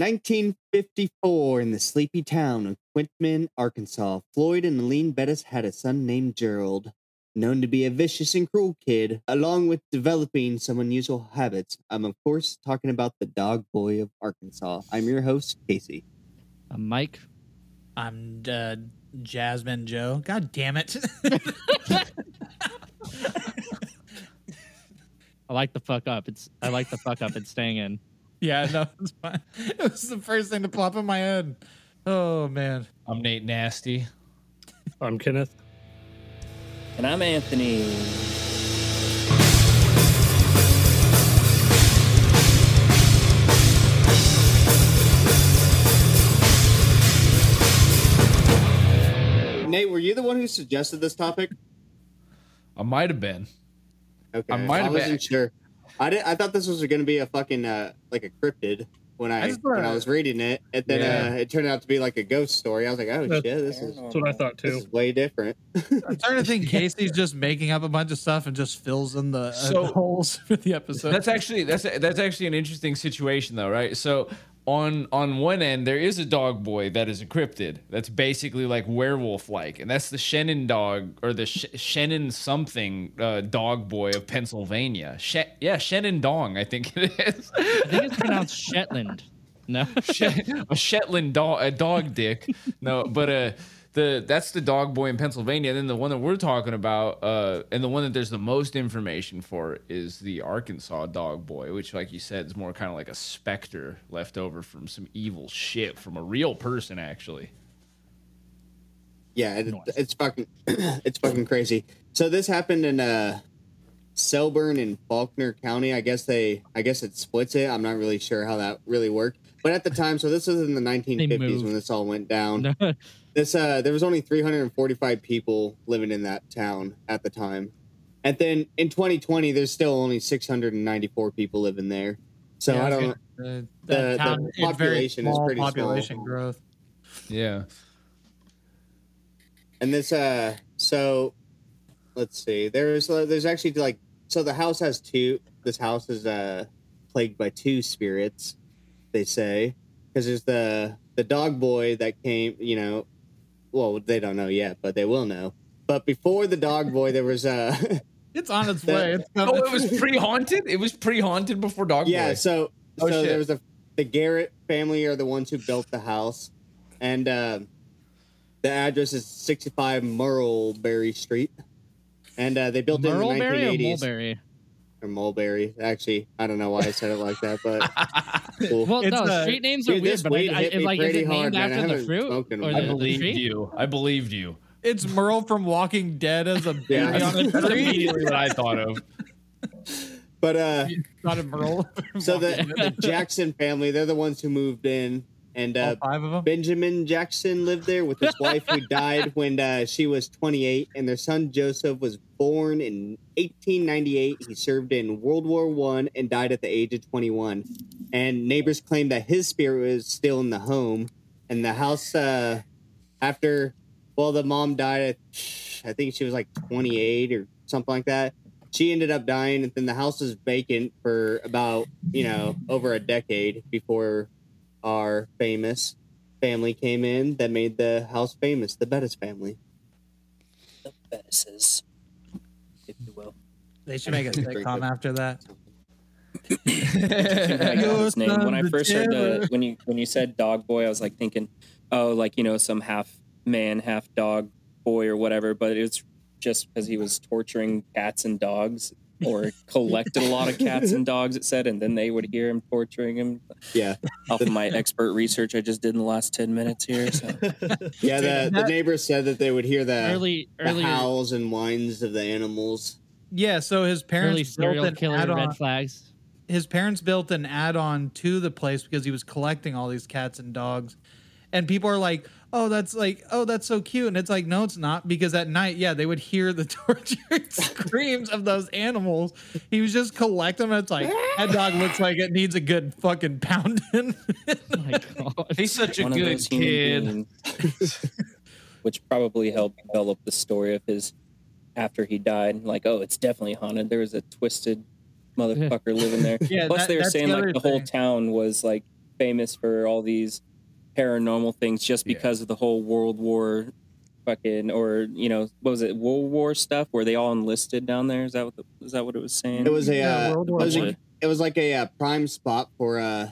1954, in the sleepy town of Quitman, Arkansas, Floyd and Aline Bettis had a son named Gerald. Known to be a vicious and cruel kid, along with developing some unusual habits. I'm, of course, talking about the dog boy of Arkansas. I'm your host, Casey. I'm Mike. I'm uh, Jasmine Joe. God damn it. I like the fuck up. It's I like the fuck up. It's staying in. Yeah, no, it's fine. It was the first thing to pop in my head. Oh, man. I'm Nate Nasty. I'm Kenneth. And I'm Anthony. Nate, were you the one who suggested this topic? I might have been. Okay, I might have been- wasn't sure. I did, I thought this was going to be a fucking uh, like a cryptid when I, I thought- when I was reading it, and then Yeah. uh, it turned out to be like a ghost story. I was like, oh That's- shit, this is That's what I thought this too. is way different. I'm starting to think Casey's just making up a bunch of stuff and just fills in the uh, So- holes for the episode. That's actually that's that's actually an interesting situation though, right? So on on one end there is a dog boy that is encrypted. That's basically like werewolf like, and that's the Shannon dog or the Sh- Shannon something uh, dog boy of Pennsylvania. Sh- yeah, Shannon Dong, I think it is. I think it's pronounced Shetland. No. Shet- a Shetland dog, a dog dick. No, but uh, the that's the dog boy in Pennsylvania. And then the one that we're talking about, uh, and the one that there's the most information for is the Arkansas dog boy, which, like you said, is more kind of like a specter left over from some evil shit from a real person, actually. Yeah, it, it's fucking it's fucking crazy. So this happened in uh Cleburne and Faulkner County. I guess they I guess it splits it. I'm not really sure how that really worked. But at the time, so this was in the 1950s when this all went down. No. This uh there was only 345 people living in that town at the time. And then in 2020 there's still only 694 people living there. So Yeah, I don't the, the- the, the town, it's very population is small pretty small. population growth. Yeah. And this, uh, so let's see. There's uh, there's actually like so the house has two. This house is uh plagued by two spirits. They say because there's the the dog boy that came. You know, well they don't know yet, but they will know. But before the dog boy, there was uh It's on its The- way. It's Oh, it was pre haunted. It was pre haunted before dog yeah. boy. So Oh, so shit. there was a the Garrett family are the ones who built the house, and uh, the address is 65 Murrelberry Street. And uh, they built it in the Merleberry or 1980s. Mulberry? Or mulberry. Actually, I don't know why I said it like that, but cool. Well, It's, no, uh, street names dude, are weird, this but I, weed I, hit it's me like, is pretty it hard, named man. I after the haven't fruit smoked in or while. I the, the believed you. I believed you. It's Merle from Walking Dead as a baby Yeah. on a That's tree. immediately what I thought of. But uh, Not a Merle. so the, the Jackson family, they're the ones who moved in, and uh, five of them. Benjamin Jackson lived there with his wife who died when uh, she was 28, and their son Joseph was born in 1898. He served in World War One and died at the age of 21. And neighbors claim that his spirit was still in the home, and the house uh, after well, the mom died. At, I think she was like 28 or something like that. She ended up dying, and then the house was vacant for about you know over a decade before our famous family came in that made the house famous, the Bettis family. The Bettises, if you will. They should make a sitcom after that. His name. When I first heard the when you when you said dog boy, I was like thinking, oh, like you know, some half man, half dog boy or whatever. But it's just because he was torturing cats and dogs, or collected a lot of cats and dogs. It said, and then they would hear him torturing him. Yeah, Off of my expert research I just did in the last ten minutes here. So yeah. The, the neighbors said that they would hear the, Early, the early, howls and whines of the animals. Yeah, so his parents built serial an killer add-on. red flags. his parents built an add-on to the place because he was collecting all these cats and dogs and people are like oh that's like oh that's so cute and it's like no it's not because at night yeah they would hear the tortured screams of those animals he was just collecting them it's like that dog looks like it needs a good fucking pounding Oh my god. He's such a one good kid. which probably helped develop the story of his after he died. Like, oh, it's definitely haunted. There was a twisted motherfucker living there. Yeah, Plus, that- they were saying the like other the whole town was like famous for all these paranormal things just Yeah. because of the whole World War fucking or you know what was it World War stuff where they all enlisted down there? Is that what the, is that what it was saying? It was a Yeah, uh, World it War was a, it was like a uh, prime spot for uh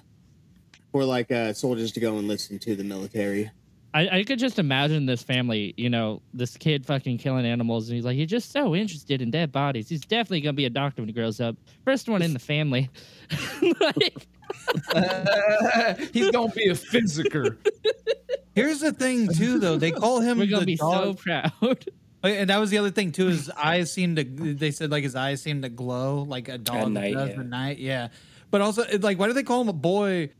for like uh soldiers to go and listen to the military. I, I could just imagine this family, you know, this kid fucking killing animals, and he's like, he's just so interested in dead bodies. He's definitely gonna be a doctor when he grows up. First one in the family. like, He's gonna be a physiker. Here's the thing too, though. They call him we're gonna the be so proud. Oh, and that was the other thing too. His eyes seemed to. They said like his eyes seemed to glow like a dog night, does yeah. at night. Yeah, but also like, why do they call him a boy?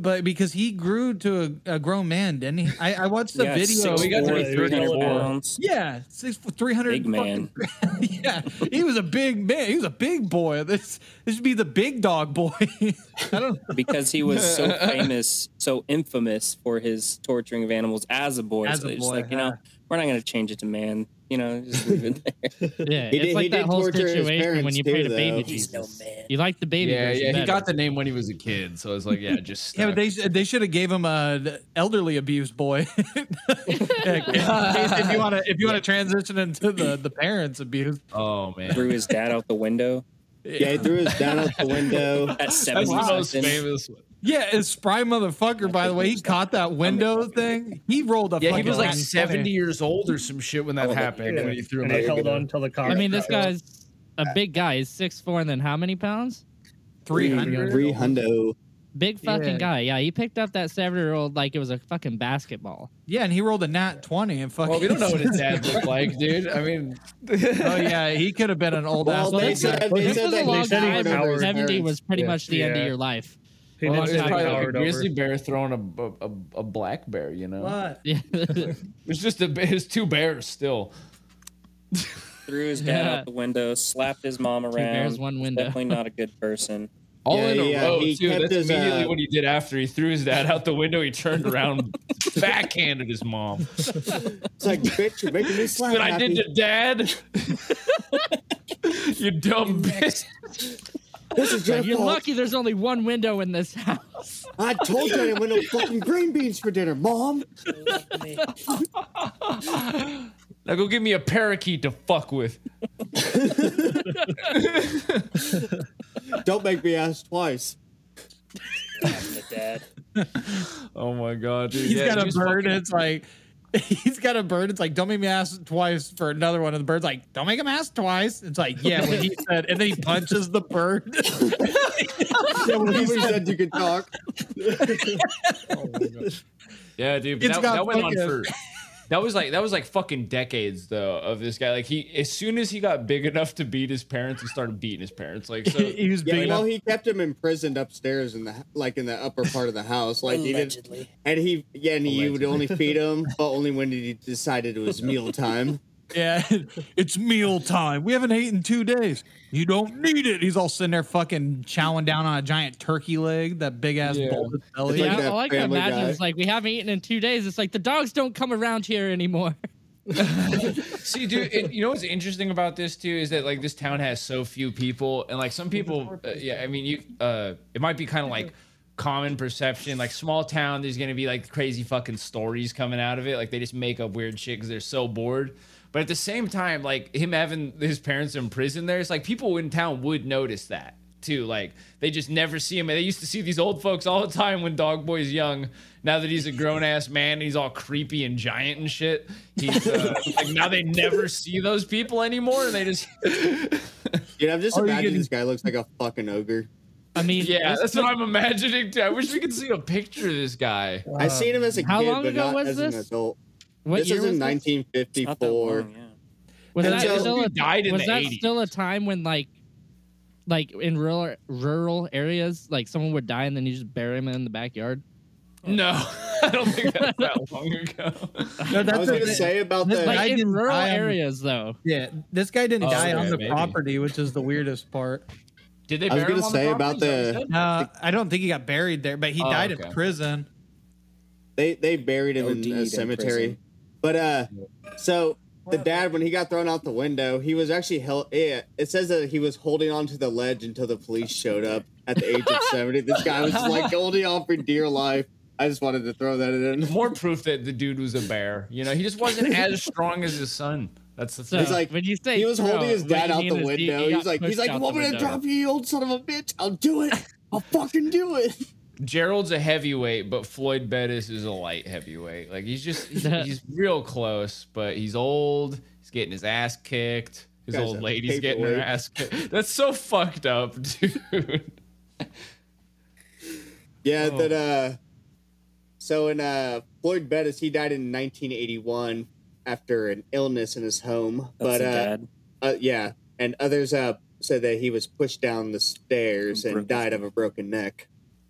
But because he grew to a, a grown man, didn't he? I, I watched the Yeah, video. six we got to four, be 300 pounds. Yeah, six three hundred. Big man. yeah, he was a big man. He was a big boy. This this should be the big dog boy. I don't. because he was so famous, so infamous for his torturing of animals as a boy. As so a it's boy, like, you know, we're not going to change it to man. You know, just leave it there. Yeah, He it's did- like he that did whole situation when you too, pray to baby though. He's no Jesus. You like the baby Yeah, version yeah. He got the name when he was a kid, so it's like, yeah, just Yeah, but they they should have gave him uh, a elderly abuse boy. Yeah, in case if you want to if you want to transition into the the parents abuse. Oh man, Threw his dad out the window Yeah, he threw his dad out the window. at that's the 70 most famous. one. Yeah, it's spry motherfucker. By the way, he caught that window thing. He rolled up. Yeah, he was like seventy 20. years old or some shit when that Oh, happened. Yeah, When he threw him and he out held on till the car. I mean, this guy's a big guy. He's six four, and then how many pounds? three hundred. Three hundo. Big fucking Yeah. guy. Yeah, he picked up that seven year old like it was a fucking basketball. Yeah, and he rolled a nat twenty and fucking. Well, we don't know what his dad looked like, dude. I mean, oh yeah, he could have been an old Well, ass. they said- they this said was a long time. was ago. over Seventy parents. was pretty Yeah. much the end of your life. He Well, didn't it's say it's he probably probably like a grizzly over. bear throwing a, a, a, a black bear, you know? What? Yeah. It's just a it's two bears still. Threw his dad Yeah. out the window, slapped his mom around. bears, one window. Definitely not a good person. All Yeah, in a yeah, row he too. That's his, immediately uh, what he did after he threw his dad out the window. He turned around, backhanded his mom. It's like, bitch, you're making me slap. What I did to dad. you dumb bitch. This is your You're fault. lucky there's only one window in this house. I told you I didn't want no fucking green beans for dinner, mom. Now go give me a parakeet to fuck with. Don't make me ask twice. The dad. Oh my god, dude. He's Yeah, got a bird. fucking- It's like he's got a bird. It's like don't make me ask twice for another one. And the bird's like don't make him ask twice. It's like yeah, what he said, and then he punches the bird. Yeah, when he said you could talk. Oh yeah, dude. but It's That, that went on fucking- for. That was like that was like fucking decades though of this guy. Like he, as soon as he got big enough to beat his parents, he started beating his parents. Like so, he was Yeah, big well, enough. he kept him imprisoned upstairs in the like in the upper part of the house. Like he did, Allegedly. and he yeah, and he would only feed him, but only when he decided it was meal time. Yeah, it's meal time. We haven't eaten in two days. You don't need it. He's all sitting there fucking chowing down on a giant turkey leg, that big ass Yeah. bulbous belly. Like yeah, that I can imagine Guy. it's like we haven't eaten in two days. It's like the dogs don't come around here anymore. See, dude, and you know what's interesting about this too is that like this town has so few people, and like some people, uh, yeah, I mean, you, uh, it might be kind of like common perception, like small town. There's gonna be like crazy fucking stories coming out of it, like they just make up weird shit because they're so bored. But at the same time, like him having his parents in prison, there, it's like people in town would notice that too. Like they just never see him. They used to see these old folks all the time when Dog Boy's young. Now that he's a grown ass man, and he's all creepy and giant and shit. He's uh, like now they never see those people anymore, and they just Dude, I'm just Are imagining getting- this guy looks like a fucking ogre. I mean, yeah. That's what I'm imagining. Too. I wish we could see a picture of this guy. I seen him as a how kid, long but ago not was as an adult. What this year is in was this? That 1954. long, yeah. Was And that so- still a, died in was the that 80s. still a time when like like in rural rural areas like someone would die and then you just bury them in the backyard? No, I don't think that's that long ago. No, that's I that's was gonna thing. say about This the Like in rural die on- areas though. Yeah, this guy didn't Oh, die on the maybe. property, which is the weirdest part. Did they? I was gonna on the say about property? The- what you uh, I don't think he got buried there, but he Oh, died okay. in prison. they they buried him OD'd in in a cemetery. Prison. But uh, so the dad when he got thrown out the window, he was actually held. Yeah, it says that he was holding onto the ledge until the police showed up at the age of seventy. This guy was like holding on for dear life. I just wanted to throw that in. More proof that the dude was a bear. You know, he just wasn't as strong as his son. That's the So thing. He's like- when you say He was throw, holding his dad out the is he- window. he got he's like, he's like, out "Want the me to drop you, you old son of a bitch? I'll do it. I'll fucking do it." Gerald's a heavyweight, but Floyd Bettis is a light heavyweight. Like he's just he's, he's real close, but he's old. He's getting his ass kicked. His Guy's old a lady's getting her ass kicked. That's so fucked up, dude. Yeah, Oh. that uh so in uh Floyd Bettis, he died in 1981 after an illness in his home. That's but the uh, dad. uh yeah, and others uh said that he was pushed down the stairs and died of a broken neck.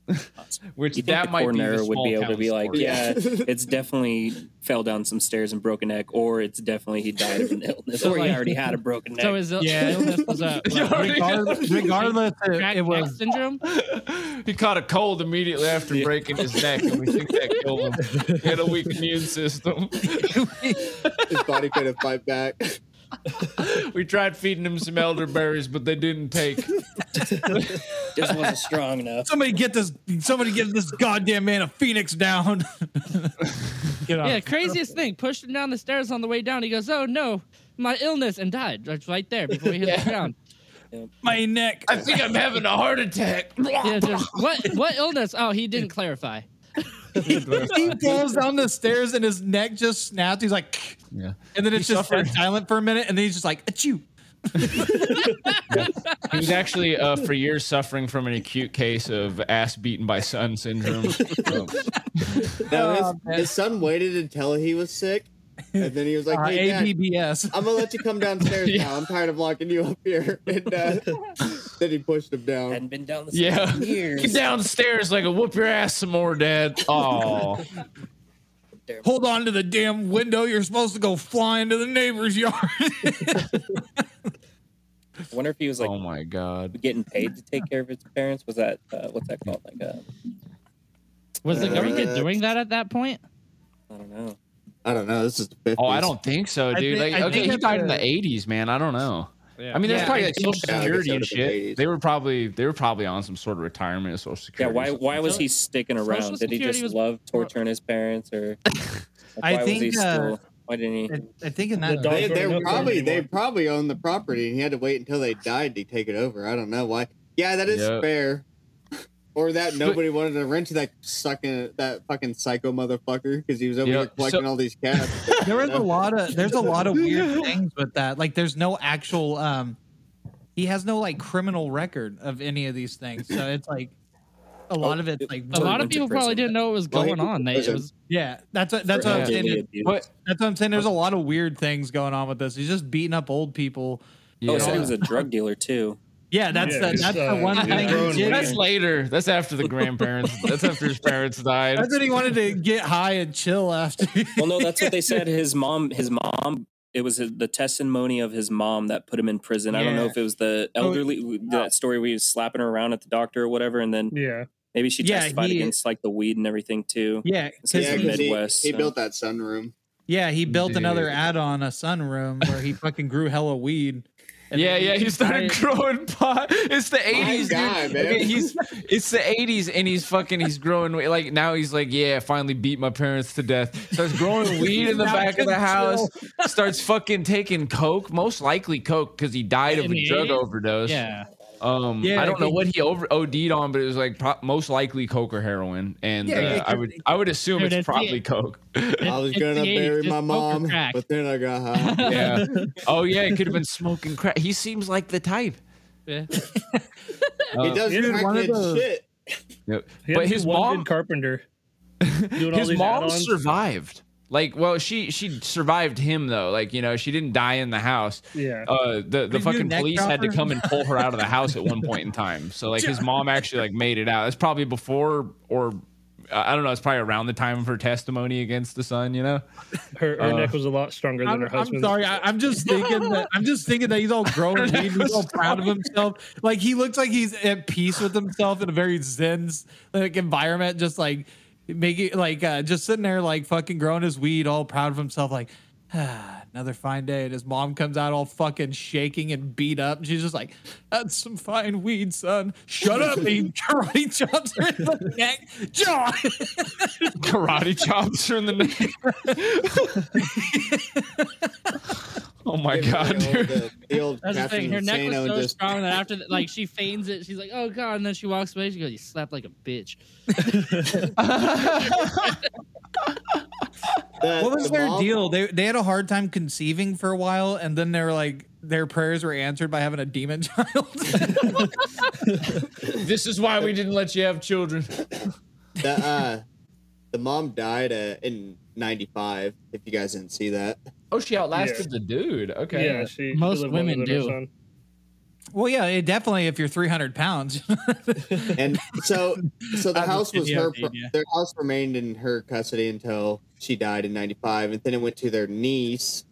Which You that the might be the coroner would be able to be like, story. yeah, it's definitely fell down some stairs and broke a neck, or it's definitely he died of an illness, So, or he already had a broken neck. So his il- Yeah. illness was a what, regardless, regardless it, cracked it was syndrome. he caught a cold immediately after breaking his neck, and we think that killed him. He had a weak immune system. His body couldn't fight back. we tried feeding him some elderberries, but they didn't take. just wasn't strong enough. somebody get this somebody get this goddamn man a phoenix down. Get off. Yeah, craziest thing. Pushed him down the stairs on the way down. He goes, "Oh no, my illness," and died just right there before he hit the ground. my neck. I think I'm having a heart attack. Yeah, just, what what illness? Oh, he didn't clarify. He falls down the stairs and his neck just snaps. He's like, Yeah. and then it's He just suffered- silent for a minute, and then he's just like, achoo. He was actually uh, for years suffering from an acute case of ass beaten by sun syndrome. Um, No, his, Oh, his son waited until he was sick, and then he was like, Uh, Dad, ABBS. I'm gonna let you come downstairs Yeah. now. I'm tired of locking you up here." And uh, then he pushed him down. Hadn't been down the stairs yeah, years. get downstairs like a whoop your ass some more, Dad. Oh, Hold on to the damn window. You're supposed to go fly into the neighbor's yard. I wonder if he was like oh my God. getting paid to take care of his parents. Was that uh, what's that called? Like, uh, Was the Uh, government doing that at that point? I don't know. I don't know. This is the 50s. Oh, I don't think so, I dude. think- like, I okay, think he died in the '80s, man. I don't know. I mean, there's Yeah, probably like Social Yeah, Security and shit. 80s. They were probably they were probably on some sort of retirement of Social security. Yeah, why why was he sticking Social around? Did he just was- love torturing his parents, or like, I why was he think, uh, still? Why didn't he? I, I think in that dog- They, Don't they go to were no probably farm they probably owned the property, and he had to wait until they died to take it over. I don't know why. Yeah, that is Yep. fair. Or that nobody wanted to rent to that sucking that fucking psycho motherfucker because he was over Yep. here collecting So- all these cats. there was a lot of there's a lot of weird things with that. Like there's no actual um he has no like criminal record of any of these things. So it's like a lot of it's like A lot of people probably didn't know what was Well, he going went on. They, it was yeah, that's what that's for what I'm saying. But That's what I'm saying. There's a lot of weird things going on with this. He's just beating up old people. Oh, he said he was a drug dealer too. Yeah, that's Yeah, the, that's uh, the one he's thing. growing did. That's later. That's after the grandparents. That's after his parents died. That's what he wanted to get high and chill after. Well, no, that's what they said. His mom, his mom. It was the testimony of his mom that put him in prison. I don't know if it was the Oh, elderly that story where he was slapping her around at the doctor or whatever, and then Yeah. maybe she Yeah, testified he- against like the weed and everything too. yeah, It's because yeah, the 'cause he, Midwest, he so. built that sunroom. yeah, he built Dude. another add-on, a sunroom where he fucking grew hella weed. And yeah, yeah, he started growing pot. It's the eighties, guy, dude. man. Okay, he's it's the eighties, and he's fucking he's growing like now he's like, yeah, I finally beat my parents to death. Starts growing weed in the back of the can house. Starts fucking taking coke, most likely coke, because he died of a drug overdose. yeah. Um, Yeah, I don't know what he over OD'd on, but it was like pro- most likely coke or heroin, and Yeah, uh, yeah, I would I would assume Dude, it's it's the- probably coke. I was gonna bury my mom, but then I got high. yeah. Oh yeah, it could have been smoking crack. He seems like the type. Yeah. he Uh, does Dude, one of the- shit. Yep. But his mom, carpenter. Doing all his these mom add-ons. survived. Like, well, she she survived him though. Like, you know, she didn't die in the house. Yeah. Uh, the the Did fucking police had to come and pull her out of the house at one point in time. So like, his mom actually like made it out. That's probably before or. uh, I don't know. It's probably around the time of her testimony against the son, you know. Her, her uh, neck was a lot stronger than I'm, her I'm husband's. sorry. I, I'm just thinking that I'm just thinking that he's all grown and he's all proud of himself. Like he looks like he's at peace with himself in a very zen like environment, just like making like uh, just sitting there like fucking growing his weed, all proud of himself. Like Another fine day, and his mom comes out all fucking shaking and beat up. And she's just like, "That's some fine weed, son. Shut up!" And he karate chops her in the neck. John. Karate chops her in the neck. oh my god, the dude. uh, the old That's the thing. Her neck was so just strong that after, the, like, she feigns it. She's like, "Oh god," and then she walks away. She goes, "You slapped like a bitch." the- What was the their mom- deal? They they had a hard time conceiving for a while, and then they were like, their prayers were answered by having a demon child. this is why we didn't let you have children. The uh, the mom died uh, in '95. If you guys didn't see that, Oh, she outlasted Yeah. the dude. Okay. Yeah, she, she Most lived longer women do. well, yeah, it definitely if you're 300 pounds. and so so the house was her. yeah, yeah. Their house remained in her custody until she died in '95, and then it went to their niece,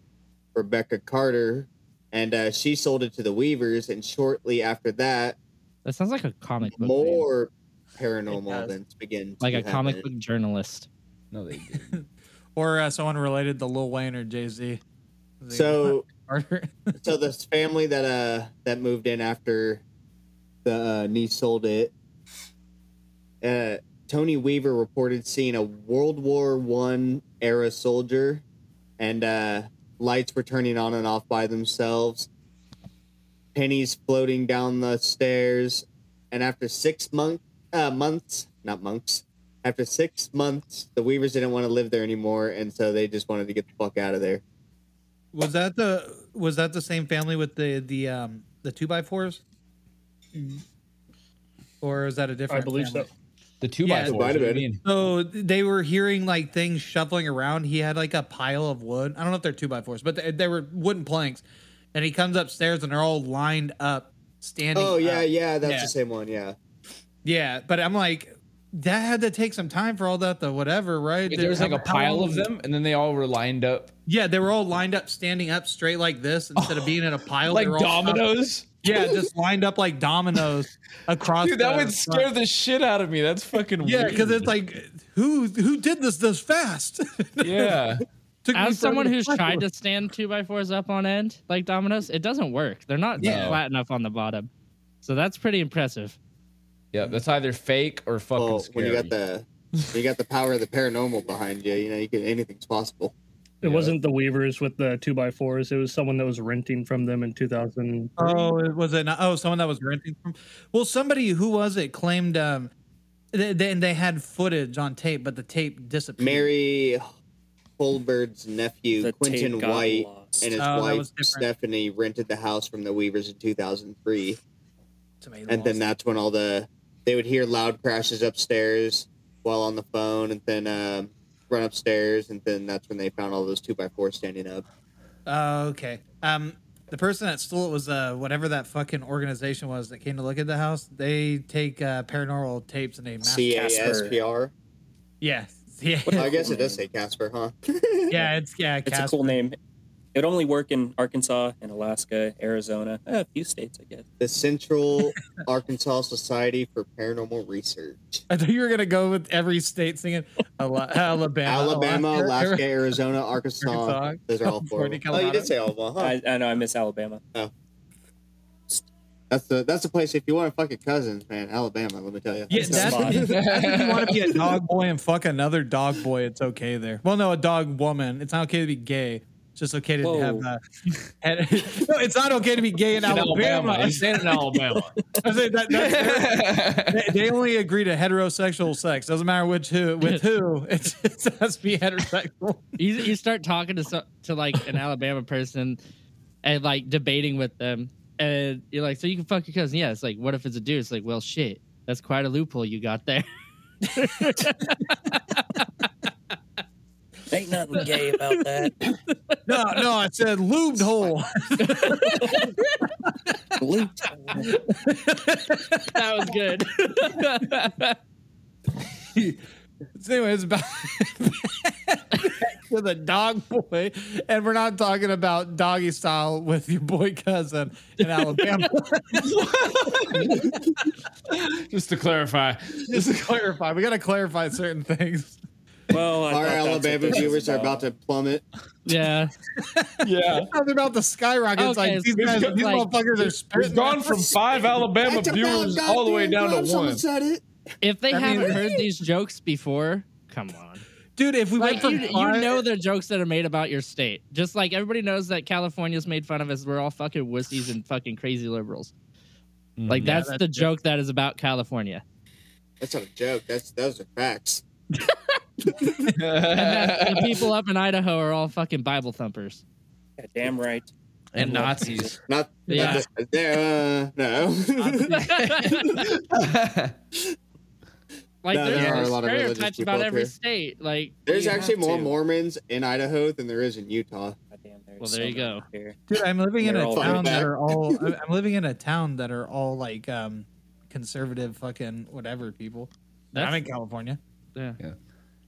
Rebecca Carter, and uh, she sold it to the Weavers. And shortly after that, That sounds like a comic book. more It paranormal does. events begin. like to a comic book journalist. No, they didn't. Or uh, someone related to Lil Wayne or Jay Z. So so this family that uh that moved in after the uh, niece sold it uh tony weaver reported seeing a world war one era soldier and uh lights were turning on and off by themselves pennies floating down the stairs and after six month, uh, months not months after six months the weavers didn't want to live there anymore and so they just wanted to get the fuck out of there was that the was that the same family with the the um the two by fours? Or is that a different? I believe family? so. The two Yeah, by it fours. might have what been. So they were hearing like things shuffling around. He had like a pile of wood. I don't know if they're two by fours, but they, they were wooden planks. And he comes upstairs and they're all lined up, standing. oh yeah up. yeah that's Yeah. the same one yeah yeah. But I'm like, that had to take some time for all that. The whatever, right? There was like a How- how pile of them, and then they all were lined up Yeah, they were all lined up, standing up straight like this instead of being in a pile. like they were dominoes. Yeah, just lined up like dominoes across. Dude, that the would scare front. the shit out of me. That's fucking Yeah, because it's like, who who did this this fast? yeah. As someone who's find tried to stand two by fours up on end like dominoes, it doesn't work. They're not Yeah. flat enough on the bottom. So that's pretty impressive. Yeah, that's either fake or fucking well, scary. when you got the when you got the power of the paranormal behind you, you know, you can anything's possible. It Yeah. wasn't the Weavers with the two by fours. It was someone that was renting from them in 2000. Oh, it was it? Not, oh, someone that was renting from. Well, somebody who was it claimed um, they, they, they had footage on tape, but the tape disappeared. Mary Holberg's nephew, The Quentin White, lost. and his Oh, wife. Stephanie rented the house from the Weavers in 2003, Somebody and then that's when all the they would hear loud crashes upstairs while on the phone, and then um, run upstairs, and then that's when they found all those two by fours standing up. Oh, okay. Um, the person that stole it was uh whatever that fucking organization was that came to look at the house. They take uh, paranormal tapes and they mass- C A S P R. Yeah, yeah, I guess it does say Casper, huh? yeah. It's yeah. It's Casper. a cool name. It would only work in Arkansas and Alaska, Arizona, eh, a few states, I guess. The Central Arkansas Society for Paranormal Research. I thought you were gonna go with every state singing Ala- Alabama, Alabama, Alaska, Arizona, Arkansas. Arkansas, Those are all four. of California, them. Oh, you did say all of them, huh? I, I know I miss Alabama. Oh. That's the that's the place if you want to fuck your cousins, man. Alabama, let me tell you. Yeah, That's the that's, spot. that's if you want to be a dog boy and fuck another dog boy. It's okay there. Well, no, a dog woman. It's not okay to be gay. It's just okay to Whoa. have. Uh, and, no, it's not okay to be gay in, in Alabama. Alabama. He's saying in Alabama. I that, that's, they, they only agree to heterosexual sex. Doesn't matter which who with who. It's, it has to be heterosexual. You, you start talking to so, to like an Alabama person and like debating with them, and you're like, "So you can fuck your cousin?" Yeah. It's like, what if it's a dude? It's like, well, shit. That's quite a loophole you got there. Ain't nothing gay about that. No, no, I said lubed hole. Luke. that was good. So it's about to the dog boy, and we're not talking about doggy style with your boy cousin in Alabama. Just to clarify. Just to clarify, we got to clarify certain things. Well, I Our thought that's what Alabama viewers are about to plummet. Well, I Our thought that's Alabama what this viewers was are about to plummet. Yeah. Yeah. Talking about the skyrocket. It's Okay, like these guys, it's these like- motherfuckers are We've spitting. gone from five Alabama viewers all the way down to one. said it. If they I haven't heard these jokes before, come on. dude. If we went Like from you, you know the jokes that are made about your state. Just like everybody knows that California's made fun of us. We're all fucking wussies and fucking crazy liberals. Mm. Like Yeah, that's, that's the joke that is about California. That's not a joke. That's those are facts. And the people up in Idaho are all fucking Bible thumpers. Yeah, damn right. and Nazis. Not Yeah. not there. Uh, no. Like No, there's there are a lot of religious stereotypes people about every here. state. Like There's actually more to. Mormons in Idaho than there is in Utah. Goddamn, Well, there so you go. here. Dude, I'm living in a town that that. are all. I'm I'm living in a town that are all like um conservative, fucking whatever people. And I'm in California.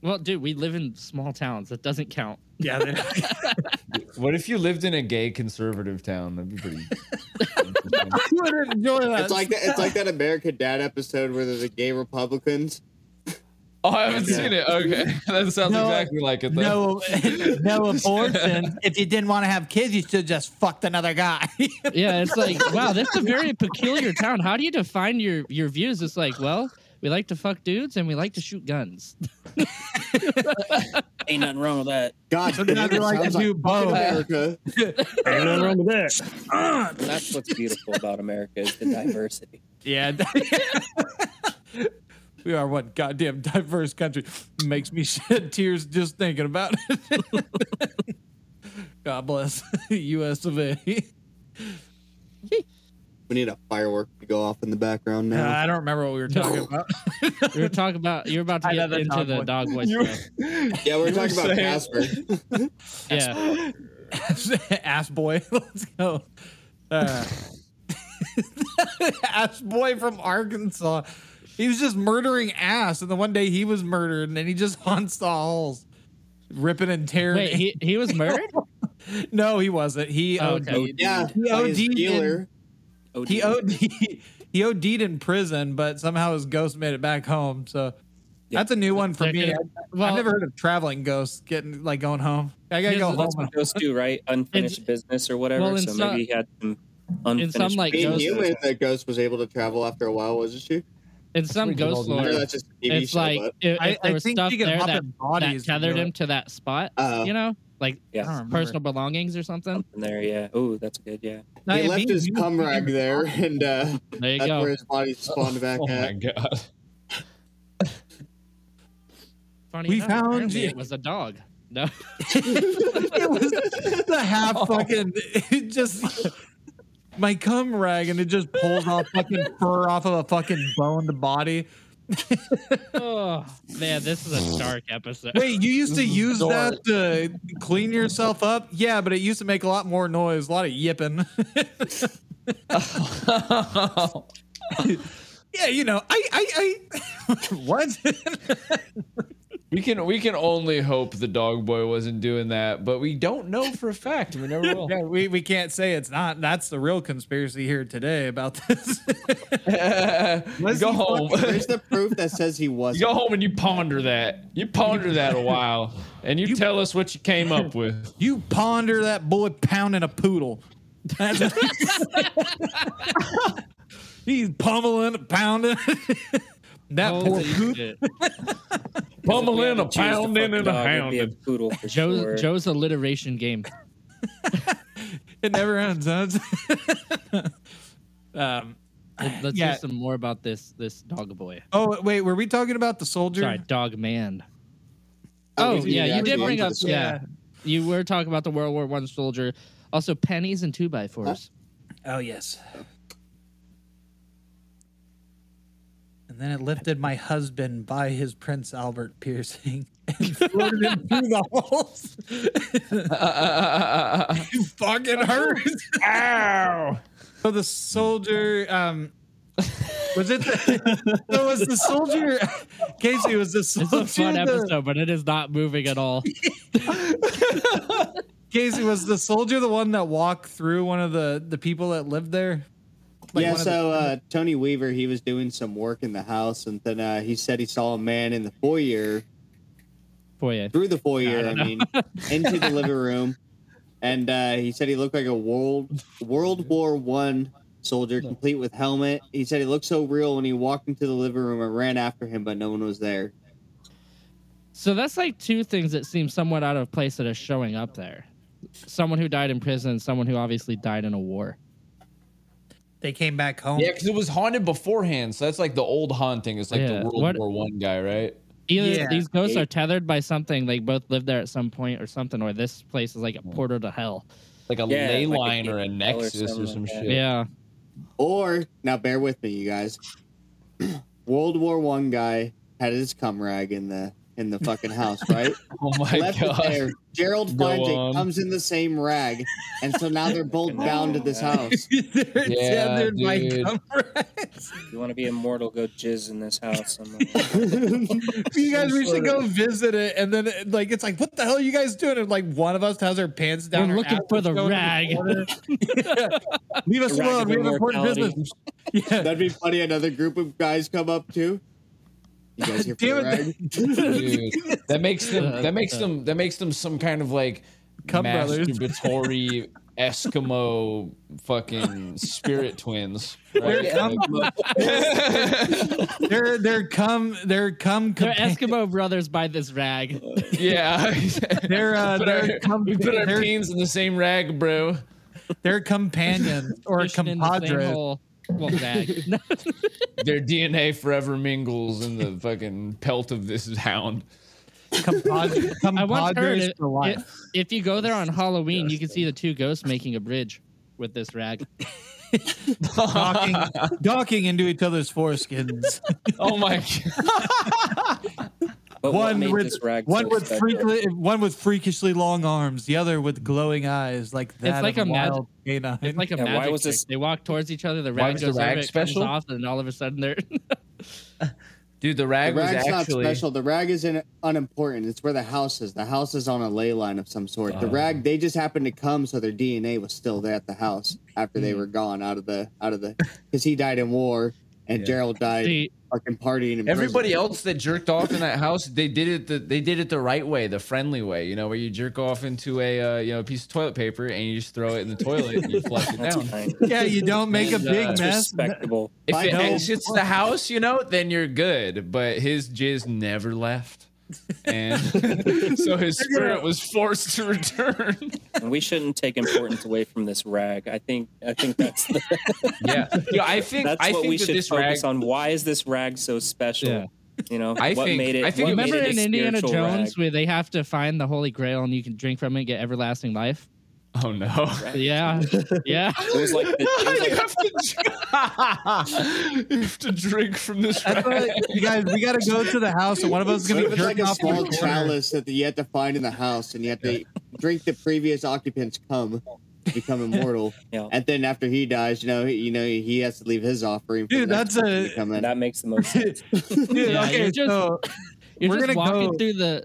Well, dude, we live in small towns. That doesn't count. Yeah, they, What if you lived in a gay conservative town? That'd be pretty. interesting. you would enjoy that. It's like that. It's like that American Dad episode where there's a gay Republicans. oh, I haven't Yeah. seen it. Okay, that sounds No, exactly like it. Though. no, no abortion. if you didn't want to have kids, you should just fucked another guy. Yeah, it's like wow, this is a very peculiar town. How do you define your your views? It's like, well, we like to fuck dudes and we like to shoot guns. Ain't nothing wrong with that. God, Sometimes we like to sounds do both. America. Ain't nothing wrong with that. That's what's beautiful about America is the diversity. Yeah. we are one goddamn diverse country. Makes me shed tears just thinking about it. God bless U.S. of A. We need a firework to go off in the background Uh, now. I don't remember what we were talking about. we were talking about you're about to I get into dog the boy. dog boy You- yeah, we're talking were about saying- Casper. Yeah. Ass boy. Let's go. Uh, ass boy from Arkansas. He was just murdering ass, and then one day he was murdered, and then he just haunts the halls, ripping and tearing. Wait, he he was murdered? no, he wasn't. He Oh, OD'd. okay. Yeah, He OD'd dealer. Oh, He dear. OD he OD'd in prison, but somehow his ghost made it back home. So Yeah. that's a new one for They're me. gonna- I've never heard of traveling ghosts getting like going home. I gotta Here's go the- That's home. what ghosts do, right? Unfinished business or whatever. well, in so some- maybe he had some in unfinished. some like Being ghost human, that ghost was able to travel after a while, wasn't she? in some we did all ghost the- lore, that's just a it's show, like if, if I, there I was think stuff you can there that, that tethered him to that spot, Oh. you know, like Yeah, personal belongings or something. something there. Yeah. Oh, that's good. Yeah. No, he left means his you- cum rag there, and uh, There you that's go. where his body spawned back Oh my at. god. Funny We enough, found apparently. It was a dog. No, it was the half fucking it just my cum rag and it just pulls off fucking fur off of a fucking boned body. Oh man, this is a dark episode. Wait, you used to use dark. that to clean yourself up? Yeah, but it used to make a lot more noise, a lot of yipping. yeah, you know, I, I, I, what? we can we can only hope the dog boy wasn't doing that, but we don't know for a fact. We never will. yeah, we, we can't say it's not. That's the real conspiracy here today about this. you go home. Where's the proof that says he wasn't? go home and you ponder that. You ponder that a while, and you, tell us what you came up with. you ponder that boy pounding a poodle. That's He's pummeling, pounding. That poor Holy poodle. Pummeling, a If we had to choose pounding, and a dog, hounding. poodle for Joe, sure. Joe's alliteration game. It never ends. Huh? um, Let's Yeah. hear some more about this this dog boy. oh wait, were we talking about the soldier? Sorry, dog man. Oh, Oh yeah, you did bring up the yeah. You were talking about the World War One soldier. Also pennies and two by fours. Oh yes. And then it lifted my husband by his Prince Albert piercing and floated him through the holes. You fucking hurt. Ow! So the soldier, um, was it? The, so was the soldier? Casey was the soldier? It's soldier. a fun the- episode, but it is not moving at all. Casey was the soldier the one that walked through one of the the people that lived there. Like yeah, of the- so uh, Tony Weaver, he was doing some work in the house, and then uh, he said he saw a man in the foyer Foyer. through the foyer. I I, mean, into the living room, and uh, he said he looked like a world World War One soldier, complete with helmet. He said he looked so real when he walked into the living room and ran after him, but no one was there. So that's like two things that seem somewhat out of place that are showing up there. Someone who died in prison, someone who obviously died in a war. They came back home. Yeah, because it was haunted beforehand, so that's like the old haunting. It's like Yeah, the World what- War One guy, right? Either Yeah. these ghosts Yeah. are tethered by something, they both lived there at some point or something, or this place is like a portal to hell. Like a Yeah, ley like a line or a gateway or nexus or some like shit. Yeah. Or now, bear with me, you guys. World War One guy had his cum rag in the in the fucking house, right? Oh my Left god. there. Gerald Go finds on. it, comes in the same rag, and so now they're both bound to this house. They're Yeah, tethered by dude. comrades. You want to be immortal? Go jizz in this house. you guys, we should go visit it, and then like it's like, what the hell are you guys doing? And like one of us has our pants down. We're looking for the rag. corner. Yeah. Leave us alone. We have important business. Yeah. That'd be funny. Another group of guys come up too. You guys here for the Damn rag? it. Dude, that makes them that makes them that makes them some kind of like Cum brothers. masturbatory Eskimo fucking spirit twins. Right? They're Like- They're they're come they're come They're Eskimo brothers by this rag. yeah. They're uh, Put they're com- we put our they're, in the same rag, bro. they're companions or Fishing in the same compadres. Hole. Well, rag. Their DNA forever mingles in the fucking pelt of this hound. Compadres, I once heard compadres it, for life. if, if you go there on Halloween, you can see the two ghosts making a bridge with this rag. docking, docking into each other's foreskins. oh my god. But one with one so with freakly, one with freakishly long arms, the other with glowing eyes, like that It's like of a magic- canine. It's like a Yeah, why was trick. this- They walk towards each other. The Why rag was the goes rag over, it special? comes off, and all of a sudden they're. Dude, the The rag was rag's not actually special. The rag is in, unimportant. It's where the house is. The house is on a ley line of some sort. The Oh. rag, they just happened to come, so their DNA was still there at the house after they hmm. were gone out of the out of the because he died in war and Yeah. Gerald died See, fucking partying. In Everybody prison. else that jerked off in that house, they did it. The, they did it the right way, the friendly way. You know, where you jerk off into a uh, you know piece of toilet paper and you just throw it in the toilet and you flush it down. fine. yeah, you don't make a And, uh, big That's mess. respectable. If I it know. exits the house, you know, then you're good. But his jizz never left, and so his spirit was forced to return. And we shouldn't take importance away from this rag. I think I think that's the, yeah, yeah. I think that's I what think we that should this focus rag. on. Why is this rag so special? Yeah. You know, I what think- made it? I think what it made remember it in Indiana Jones rag? where they have to find the Holy Grail and you can drink from it and get everlasting life? Oh no! Yeah, yeah. It was like the, it was you, like have to, you have to drink from this That's rag. why, you guys, we got to go to the house, and one of us is going to it's be like jerking a off in the small corner. chalice that you have to find in the house, and you have to drink the previous occupant's cum to become immortal. Yeah. And then after he dies, you know, he, you know, he has to leave his offering. Dude, that's a- to come in. that makes the most sense. Dude, Yeah, okay, you're just- so You're We're just gonna walking go- through the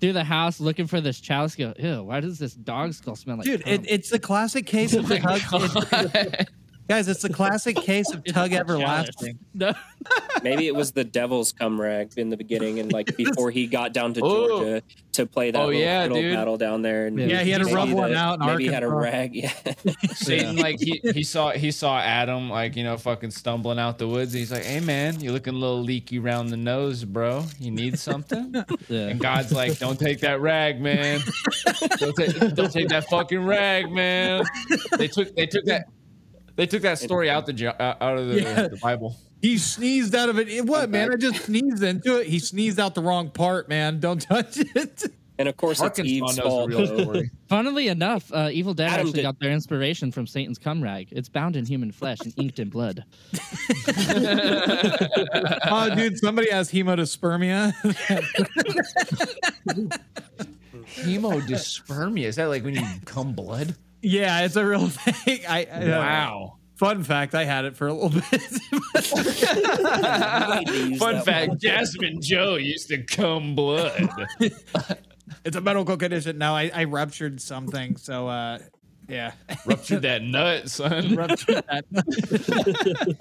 through the house looking for this chalice. Go, ew, why does this dog skull smell like? dude, it, it's the classic case of Oh tug. it's- guys, it's the classic case of tug everlasting. No. Maybe it was the devil's cum rag in the beginning, and like before he got down to Oh. Georgia to play that Oh, little yeah, fiddle dude. battle down there. And Yeah, he had a maybe rub one out in Maybe he had a rag. Yeah. Satan, like he, he saw he saw Adam like you know fucking stumbling out the woods. And he's like, "Hey man, you're looking a little leaky around the nose, bro. You need something?" Yeah. And God's like, "Don't take that rag, man. Don't take, don't take that fucking rag, man." They took they took that they took that story out the jo- out out of the, Yeah. the Bible. He sneezed out of it. It- What, man? I just sneezed into it. He sneezed out the wrong part, man. Don't touch it. And of course, it's Arkansas Eve's knows fault. real story. Funnily enough, uh, Evil Dead Adam actually did- got their inspiration from Satan's cum rag. It's bound in human flesh and inked in blood. Oh, dude, somebody has hemodyspermia. Hemodyspermia is that like when you come blood? Yeah, it's a real thing. I, I uh, Wow. Fun fact: I had it for a little bit. I need to use Fun that fact: Jasmine Joe used to come blood. it's a medical condition. No, I, I ruptured something. So, uh, yeah, Ruptured that nut, son. ruptured that.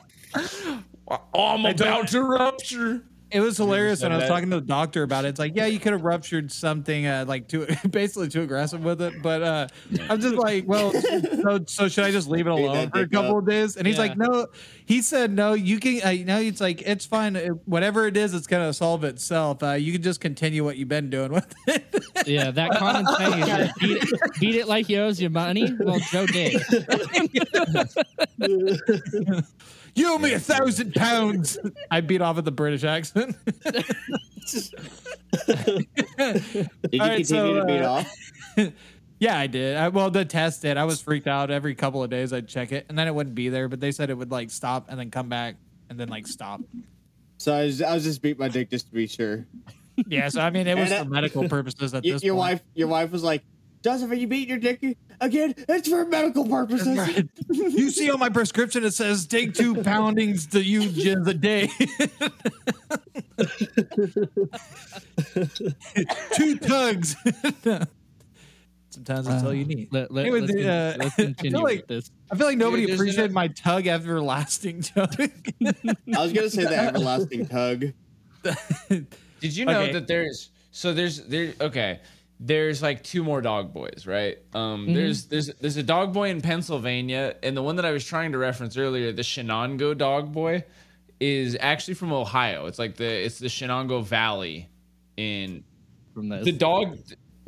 Oh, I'm about to rupture. It was hilarious when I was that? talking to the doctor about it. It's like, yeah, you could have ruptured something, uh, like too basically too aggressive with it. But uh, I'm just like, well, so, so should I just leave it alone for a couple up. of days? And he's Yeah. like, no. He said, no, you can. Uh, no, it's like it's fine. It, whatever it is, it's gonna solve itself. Uh, you can just continue what you've been doing with it. Yeah, that common saying is like, beat, it, beat it like he owes you money. Well, Joe did. You owe me a thousand pounds. I beat off at the British accent. Did you right, continue so, to beat uh, off? Yeah, I did. I, well, the test did. I was freaked out. Every couple of days, I'd check it, and then it wouldn't be there. But they said it would like stop and then come back and then like stop. So I was, I was just beat my dick just to be sure. Yeah, so I mean, it was And, for medical purposes at Y- this your point. wife, your wife was like, "Joseph, are you beating your dick again? It's for medical purposes." you see on my prescription it says take two poundings to you jizz a day. two tugs. Sometimes that's all you need. Let, let, Anyway, let's, the, uh, let's I feel continue like- with this. I feel like nobody Dude, appreciated enough- my tug everlasting tug. I was gonna say the everlasting tug. Did you know Okay. that there's so there's there okay there's like two more dog boys right um there's there's there's a dog boy in Pennsylvania and the one that I was trying to reference earlier the Shenango dog boy is actually from Ohio it's like the it's the Shenango Valley in From this. the dog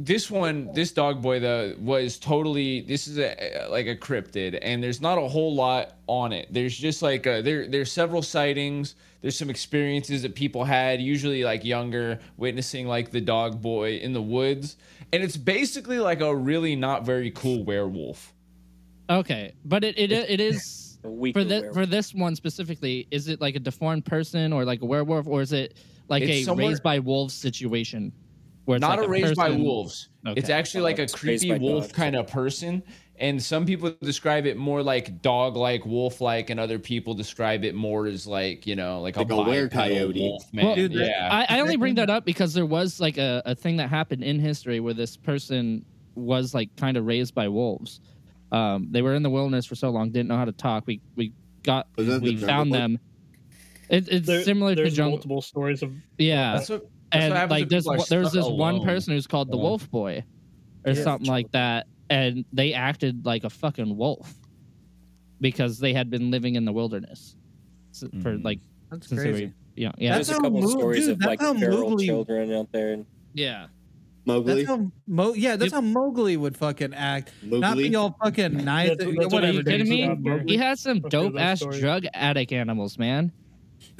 this one this dog boy though was totally this is a like a cryptid and there's not a whole lot on it there's just like a, there there's several sightings there's some experiences that people had usually like younger witnessing like the dog boy in the woods and it's basically like a really not very cool werewolf Okay, but it it, it is for this werewolf. for this one specifically. Is it like a deformed person or like a werewolf, or is it like It's a somewhere- raised by wolves situation? Where it's not like a raised by person- wolves. It's Okay. actually like a creepy wolf dogs. kind of person. And some people describe it more like dog like, wolf like, and other people describe it more as like, you know, like, Like a bipedal were-coyote. wolf man. Well, Dude, yeah. I, I only bring that up because there was like a, a thing that happened in history where this person was like kind of raised by wolves. Um, they were in the wilderness for so long, didn't know how to talk. We we got Was that the we found them. It, it's There- similar to there's jungle. multiple stories of Yeah, that's what, that's and like when there's people are there was stuck this one person who's called the Yeah. Wolf Boy, or Yeah. something like that, and they acted like a fucking wolf because they had been living in the wilderness s- for Mhm. like That's since they were crazy. yeah yeah That's There's a couple Mo- stories dude, of like feral Mowgli- children out there. And yeah. Mowgli. That's how Mo- yeah, that's Yep. how Mowgli would fucking act. Not Mowgli. being all fucking nice. That's- that's what whatever. Are you kidding dude. me? out. He has some dope ass drug addict animals, man.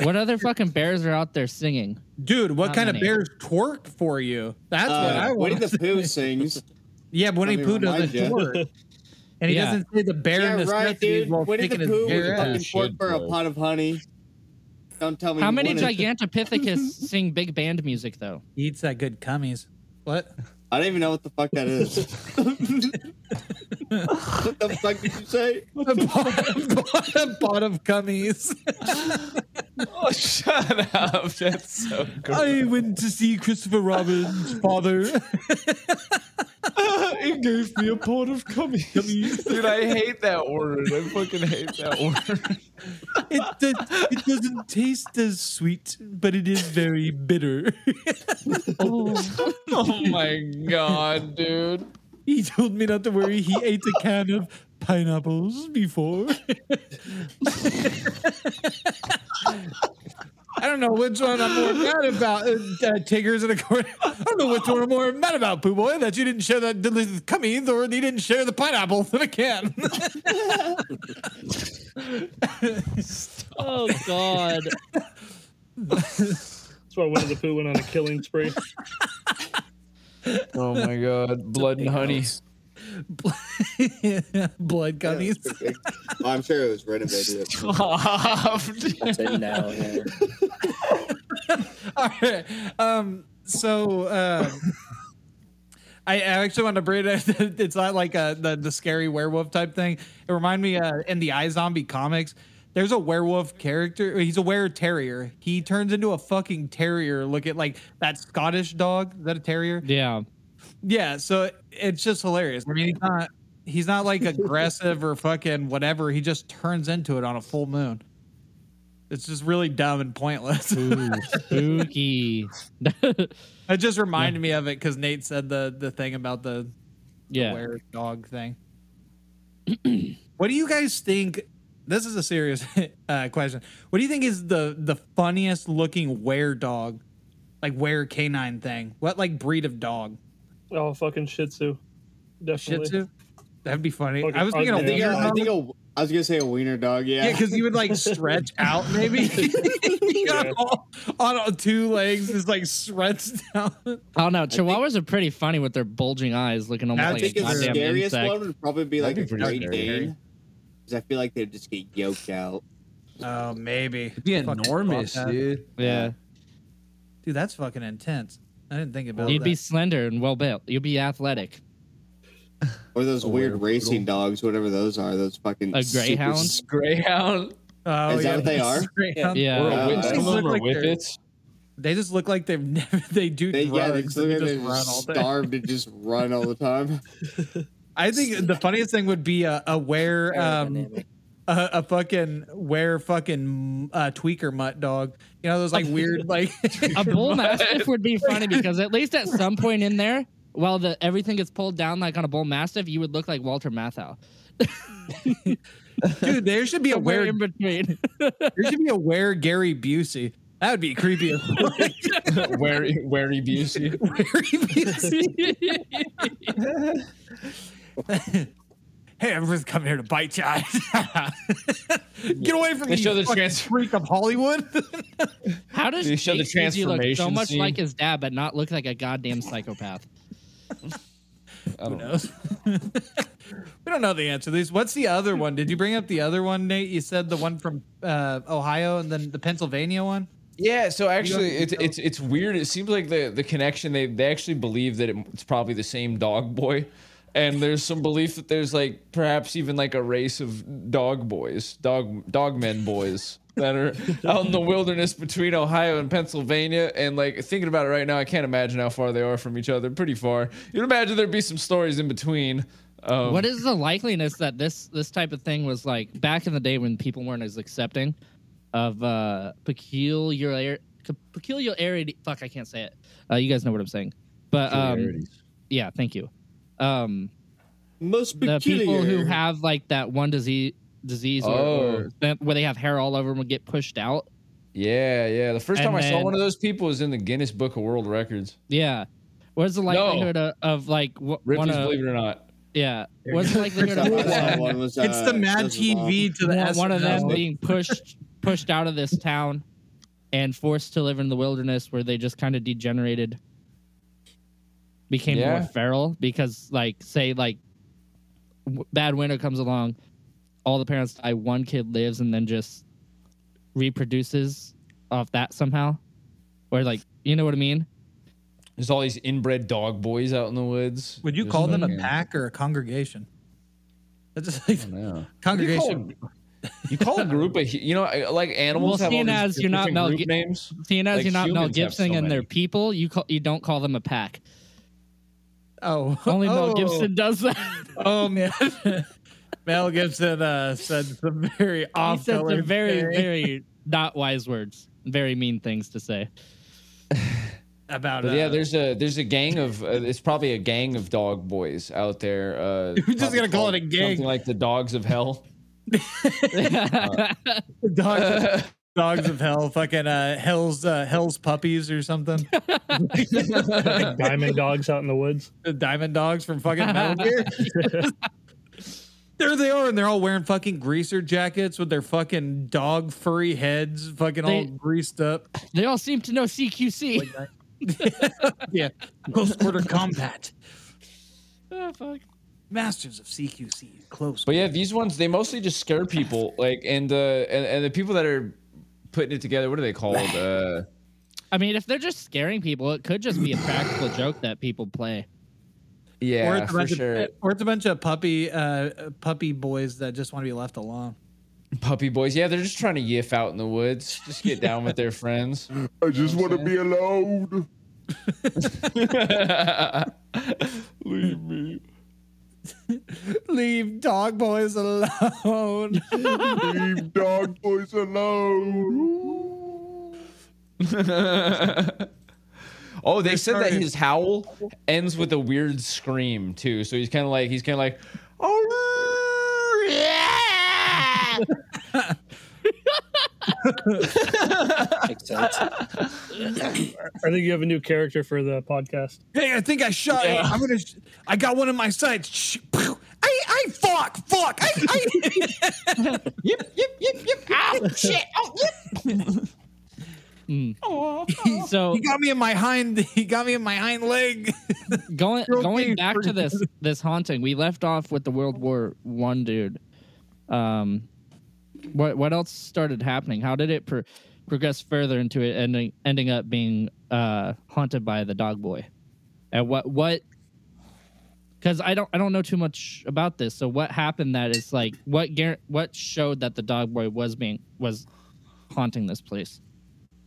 What other fucking bears are out there singing? Dude, what Not kind many. of bears twerk for you? That's what I Uh, want. Winnie the Pooh sings. Yeah, but Winnie Let me Pooh remind doesn't ya. twerk. And he Yeah. doesn't say the bear yeah, right, necessities dude. while Winnie the sticking Pooh his was bear fucking ass. pork for a though. pot of honey. Don't tell me. How you many wouldn't. Gigantopithecus sing big band music though? He eats that good cummies. What? I don't even know what the fuck that is. what the fuck did you say? a pot of cummies. Oh, shut up. That's so good. I went to see Christopher Robin's father. he gave me a pot of cummies. Dude, I hate that word. I fucking hate that word. It, does, it doesn't taste as sweet, but it is very bitter. Oh my god, dude. He told me not to worry. He ate a can of pineapples before. I don't know which one I'm more mad about. Uh, uh, Tigers in a corner. I don't know which one I'm more mad about, Pooh Boy. That you didn't share that delicious cummies, or you didn't share the pineapple in a can. Oh God! That's why Winnie the Pooh went on a killing spree. Oh my god. Blood and honey. Blood gummies. Oh, I'm sure it was renovated. Stop, dude. that's it now. Yeah. All right. Um. So. Um, I I actually want to bring it. It's not like a, the the scary werewolf type thing. It reminded me uh, in the iZombie comics. There's a werewolf character. He's a were terrier. He turns into a fucking terrier. Look at like that Scottish dog. Is that a terrier? Yeah, Yeah. So it's just hilarious. I mean, he's not. He's not like aggressive or fucking whatever. He just turns into it on a full moon. It's just really dumb and pointless. Ooh, spooky. it just reminded me of it because Nate said the the thing about the, the yeah. were dog thing. what do you guys think? This is a serious uh, question. What do you think is the the funniest looking were dog, like were canine thing? What like breed of dog? Oh, fucking Shih Tzu. Shih Tzu. That'd be funny. Okay, I was thinking I a I think, wiener I, I think a, I was gonna say a wiener dog. Yeah, Yeah, because you would like stretch out maybe Yeah. on, on two legs, just like stretched down. Oh no, Chihuahuas are pretty funny with their bulging eyes, looking almost I like think the goddamn scariest insect. one would probably be like That'd a be pretty Great scary. Dane, because I feel like they'd just get yoked out. Oh, maybe. It'd be enormous, fuck that. dude. Yeah, Dude, that's fucking intense. I didn't think about it. you'd that. be slender and well built. You'd be athletic. Or those Oh, weird we're racing dogs, whatever those are. Those fucking A super greyhound? s- Greyhound. Oh, Is that what they are? Greyhound. Yeah. Or a Uh, they some look like they're- whippets. They just look like they've never. They do They, yeah, they drugs. look They, like just they're run all day. starved to just run all the time. I think the funniest thing would be a, a wear um, Aerodynamic. A, a fucking wear fucking uh, tweaker mutt dog. You know those like weird like A bull mastiff would be funny because at least at some point in there, while the everything gets pulled down like on a bull mastiff, you would look like Walter Matthau. dude. There should be a Somewhere wear. in between. There should be a wear Gary Busey. That would be creepy. as fuck. Wary, wary Busey. Gary Busey. Hey, I'm just coming here to bite you. Get away from They me, show the fucking trans- freak of Hollywood. How does They show the Jake Busey look so much scene. like his dad, but not look like a goddamn psychopath? I don't know. knows? we don't know the answer to these. What's the other one? Did you bring up the other one, Nate? You said the one from uh, Ohio and then the Pennsylvania one. Yeah, so actually, it's it's it's weird. It seems like the the connection they they actually believe that it, it's probably the same dog boy, and there's some belief that there's like perhaps even like a race of dog boys, dog dog men boys that are out in the wilderness between Ohio and Pennsylvania. And like thinking about it right now, I can't imagine how far they are from each other. Pretty far. You'd imagine there'd be some stories in between. Um, what is the likeliness that this this type of thing was like back in the day when people weren't as accepting of uh peculiar peculiarity fuck i can't say it uh you guys know what i'm saying but um yeah thank you um Most the people who have like that one disease disease or, Oh. or that- where they have hair all over them will get pushed out. Yeah, yeah. The first And time I saw one of those people was in the Guinness Book of World Records. yeah. What's the likelihood of, of like wh- one Ripley's of, Believe It or Not. yeah. What's the likelihood of saw one, one was, it's the uh, Mad TV to the one, one of them being pushed pushed out of this town and forced to live in the wilderness where they just kind of degenerated became more feral because like say like w- bad winter comes along all the parents die one kid lives and then just reproduces off that somehow or like you know what i mean There's all these inbred dog boys out in the woods. Would you Just call them a fucking- pack or a congregation? That's just like I don't know. congregation. You call a group of you know like animals Well, seeing as you're not Mel group Gi- names. seeing as Like you're not mel gibson so and they're people you call you don't call them a pack Oh, only mel oh, gibson does that Oh man, Mel Gibson uh, said some very he off said some color, very very not wise words very mean things to say about. But uh, yeah, there's a there's a gang of uh, it's probably a gang of dog boys out there. Uh, We're just gonna call it a gang. something like the Dogs of Hell. dogs, dogs of hell, fucking uh, hell's uh, hell's puppies or something. Diamond dogs out in the woods. the diamond dogs from fucking Metal Gear. there they are, and they're all wearing fucking greaser jackets with their fucking dog furry heads, fucking all greased up. they all seem to know cqc yeah, close quarter combat. Oh, fuck. Masters of CQC, close. But yeah, these ones they mostly just scare people. Like and the and, and the people that are putting it together, what are they called? Uh, I mean, if they're just scaring people, it could just be a practical joke that people play. or yeah, it's a for bunch sure. of, or it's a bunch of puppy uh, puppy boys that just want to be left alone. Puppy boys. Yeah, they're just trying to yiff out in the woods. Just get down with their friends. I just want to be alone. Leave me. Leave Leave dog boys alone. Leave dog boys alone. oh, they They said that his howl ends with a weird scream too. So he's kind of like he's kind of like, oh yeah. Makes sense. I think you have a new character for the podcast. hey, I think I shot. I'm gonna. I got one in my sights. Shh. I, I, fuck, fuck. I, I. yep, yep, yep, yep. Ow, shit. Oh, yep. Mm. Mm. So he got me in my hind. He got me in my hind leg. going going back to this this haunting, we left off with the World War One dude. Um, what what else started happening? How did it pro- progress further into it, ending ending up being uh, haunted by the dog boy? And what what? Because I don't I don't know too much about this. So what happened that is like what what showed that the dog boy was being was haunting this place?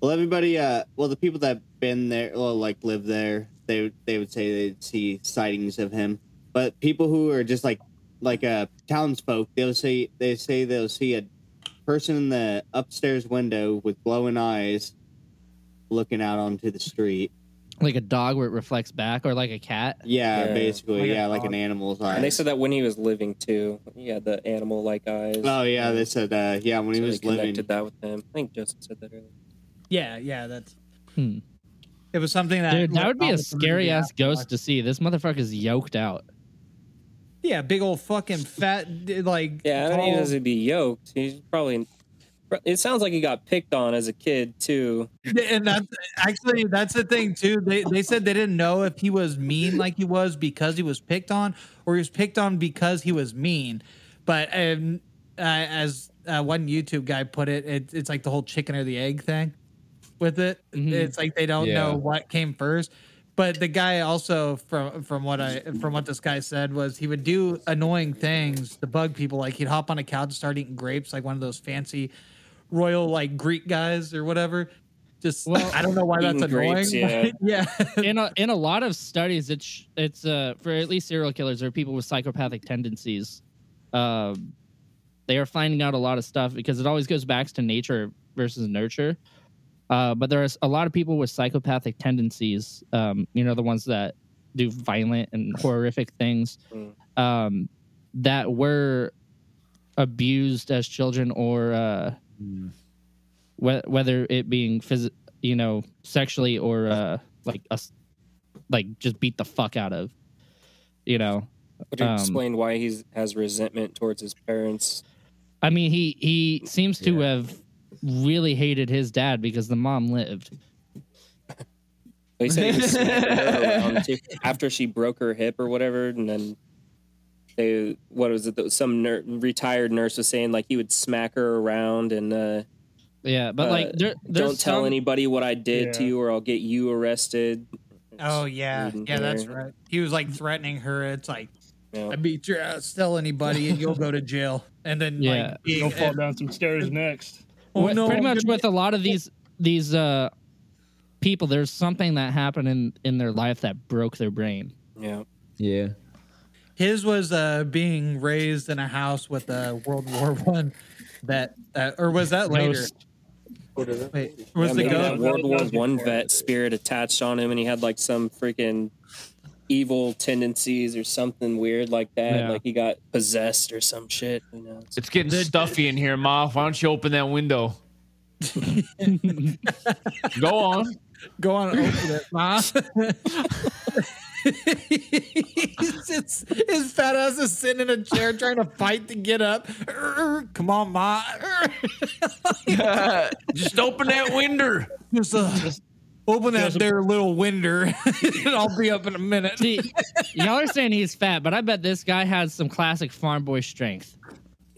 Well, everybody, uh, well, the people that been there, well, like live there, they they would say they'd see sightings of him. But people who are just like like uh townsfolk, they'll say they say they'll see a person in the upstairs window with glowing eyes, looking out onto the street. Like a dog where it reflects back, or like a cat? Yeah, Yeah. basically, Like a yeah, like an animal's animal's And they said that when he was living too. He had the animal like eyes. Oh yeah, they said uh, yeah when he So they was living. connected that with him. I think Justin said that earlier. yeah, yeah. That's. Hmm. It was something that. Dude, that would be a scary ass ghost to see. This motherfucker's yoked out. Yeah, big old fucking fat, like. Yeah, I mean, he tall- doesn't be yoked. He's probably. It sounds like he got picked on as a kid too. and that's actually that's the thing too. They they said they didn't know if he was mean like he was because he was picked on, or he was picked on because he was mean. But um, uh, as uh, one YouTube guy put it, it, it's like the whole chicken or the egg thing with it. Mhm. It's like they don't Yeah. know what came first. But the guy also from from what I from what this guy said was he would do annoying things to bug people. Like he'd hop on a couch and start eating grapes, like one of those fancy royal like Greek guys or whatever. Just Well, I don't know why that's eating annoying. grapes, yeah. yeah. in a in a lot of studies, it's it's uh for at least serial killers or people with psychopathic tendencies, um, they are finding out a lot of stuff because it always goes back to nature versus nurture. Uh, but there's a lot of people with psychopathic tendencies. Um, you know, the ones that do violent and horrific things, Mm. um, that were abused as children or uh, whe- whether it being phys- you know sexually or uh like us like just beat the fuck out of you know Would you Um, explain why he has resentment towards his parents? i mean he he seems to have really hated his dad because the mom lived He said he was her around too after she broke her hip or whatever, and then they what was it? Some ner- retired nurse was saying like he would smack her around and uh, yeah but like Uh, there, don't tell some- anybody what I did to you or I'll get you arrested. Oh yeah, Reading yeah, that's right. He was like threatening her. It's like Yeah. I beat your ass. Tell anybody, and you'll go to jail. And then Yeah. like being, You'll fall down some stairs next. Oh, With- no, pretty I'm much gonna with a lot of these these uh people there's something that happened in in their life that broke their brain Yeah. Yeah. His was uh, being raised in a house with a World War One vet, uh, or was that later? Ghost. Wait, was yeah, the maybe ghost? World War One vet spirit attached on him, and he had like some freaking evil tendencies or something weird like that. Yeah. Like he got possessed or some shit. Who knows? It's getting stuffy in here, Ma. Why don't you open that window? Go on. Go on, open it, ma. He's just, his fat ass is sitting in a chair trying to fight to get up. Urgh, Come on, ma. Urgh. Just open that window. Just, uh, open that a- there little window, and I'll be up in a minute. See, y'all are saying he's fat, but I bet this guy has some classic farm boy strength.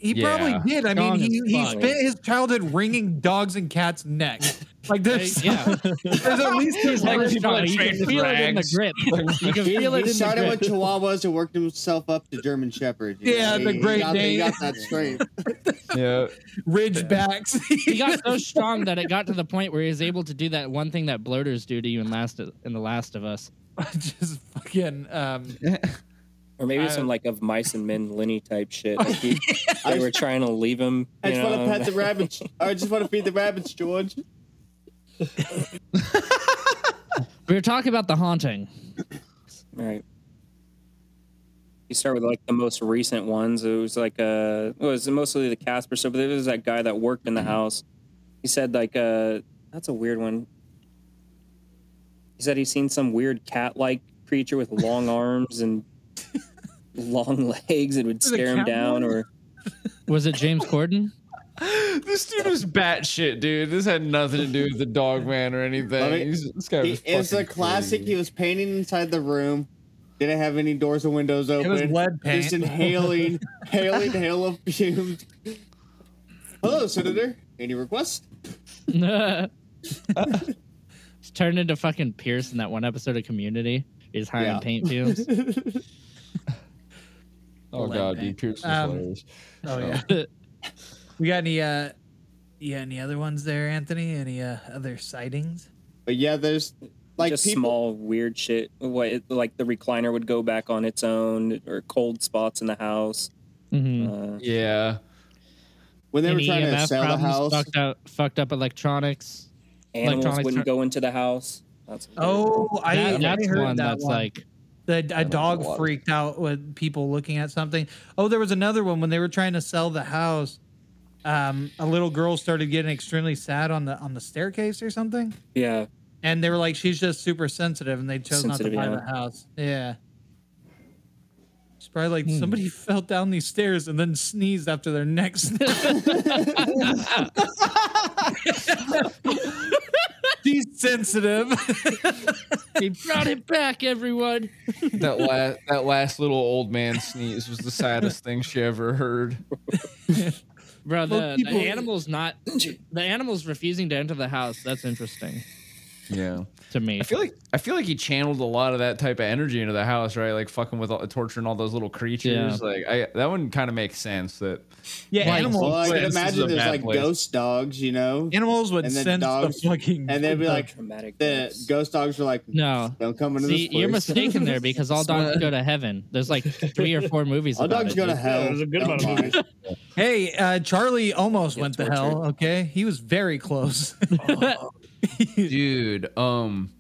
He Yeah. probably did. I Strong mean, he, he spent his childhood wringing dogs and cats' necks. Like there's, Yeah. there's at least He's Like hella people You train can with feel it in the grip. You can He, feel it he in the started with Chihuahuas and worked himself up to German Shepherd. you Yeah, know? the He- Great he got, Dane. He got that strength. Yeah. Ridgebacks. He got so strong that it got to the point where he was able to do that one thing that bloaters do to you in last in the Last of Us. just fucking um Or maybe I- some like of mice and men Lenny type shit. Like he, they were trying to leave him. I you just want to pet the rabbits. I just want to feed the rabbits, George. We were talking about the haunting. Right. You start with like the most recent ones. It was like uh it was mostly the Casper stuff, but there was that guy that worked in the house. He said like uh that's a weird one. He said he's seen some weird cat like creature with long arms and long legs and would Was it stare him down boy? or Was it James Corden? this dude was batshit, dude. This had nothing to do with the dog man or anything. Let me- He's, this guy He, was it's a classic. crazy. He was painting inside the room. Didn't have any doors or windows open. It open. was lead paint. Just inhaling, inhaling hail of fumes. Hello, Senator. Any requests? It's turned into fucking Pierce in that one episode of Community. He's hiring Yeah. paint fumes. Oh god, dude, Pierce was Um, hilarious. Oh yeah. we got any uh you got any other ones there, Anthony? Any uh other sightings? But yeah, there's like just people. small weird shit. What it, like the recliner would go back on its own or cold spots in the house. hmm Uh, Yeah. when they were Any trying to EMF sell the house. fucked up, fucked up electronics. animals Electronics wouldn't turn- go into the house. That's Oh, I, That- I that's heard one that that's one. like the a dog freaked out with people looking at something. Oh, there was another one when they were trying to sell the house. Um, a little girl started getting extremely sad on the on the staircase or something, yeah. and they were like, "She's just super sensitive," and they chose not to buy yeah. the house. Yeah, it's probably like Hmm. somebody fell down these stairs and then sneezed after their neck snapped. She's sensitive. he brought it back, everyone. that last that last little old man sneeze was the saddest thing she ever heard. Bro, the, the animal's not the animal's refusing to enter the house. That's interesting Yeah. to me. I feel like I feel like he channeled a lot of that type of energy into the house, right? Like fucking with all, the torturing all those little creatures. Yeah. Like I that one kind of makes sense that yeah, Like, animals. well, I This can imagine there's like place. ghost dogs, you know, Animals would And then sense dogs- the fucking. and they'd be like, Traumatic. the deaths. ghost dogs are like, no. don't come into See, this place. you're mistaken there because all dogs go to heaven. There's like three or four movies. All about dogs it, go to hell. Yeah, there's a good Don't amount of movies. Hey, uh, Charlie almost Get went to hell. Okay, he was very close. dude um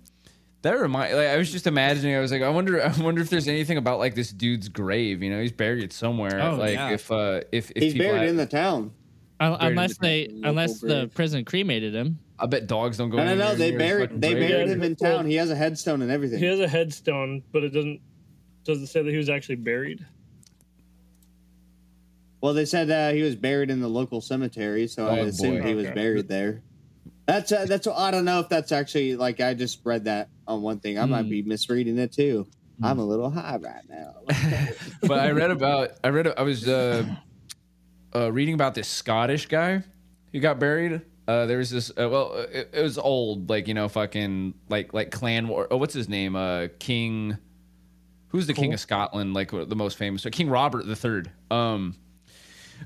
that remind like i was just imagining i was like i wonder i wonder if there's anything about like this dude's grave you know he's buried somewhere Oh, like yeah. if uh if, if He's people buried had- in the town. Un- Buried in unless they, local unless the grave. prison cremated him. i bet dogs don't go No, no, no. They buried. They grave. buried him in town. He has a headstone and everything. He has a headstone, but it doesn't doesn't say that he was actually buried. Well, they said uh, he was buried in the local cemetery, so I Oh, assumed boy. he was Okay. buried there. That's uh, that's. I don't know if that's actually like I just read that on one thing. I might Hmm. be misreading it too. I'm a little high right now. but I read about I read I was uh, uh, reading about this Scottish guy who got buried. Uh, there was this uh, well, it, it was old, like you know, fucking like like clan war. Oh, what's his name? Uh, King. Who's the king of Scotland? Like the most famous? So King Robert the Third. Um,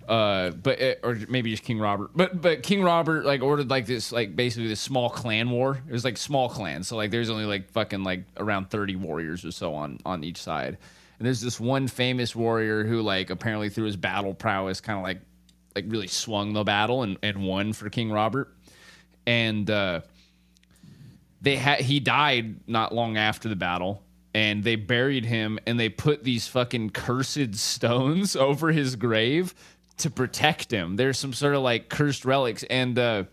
uh, but it, or maybe just King Robert. But but King Robert like ordered like this like basically this small clan war. It was like small clans. So like there's only like fucking like around 30 warriors or so on on each side. And there's this one famous warrior who like apparently through his battle prowess kind of like like really swung the battle and, and won for King Robert. And uh they had he died not long after the battle and they buried him and they put these fucking cursed stones over his grave to protect him. There's some sort of like cursed relics and uh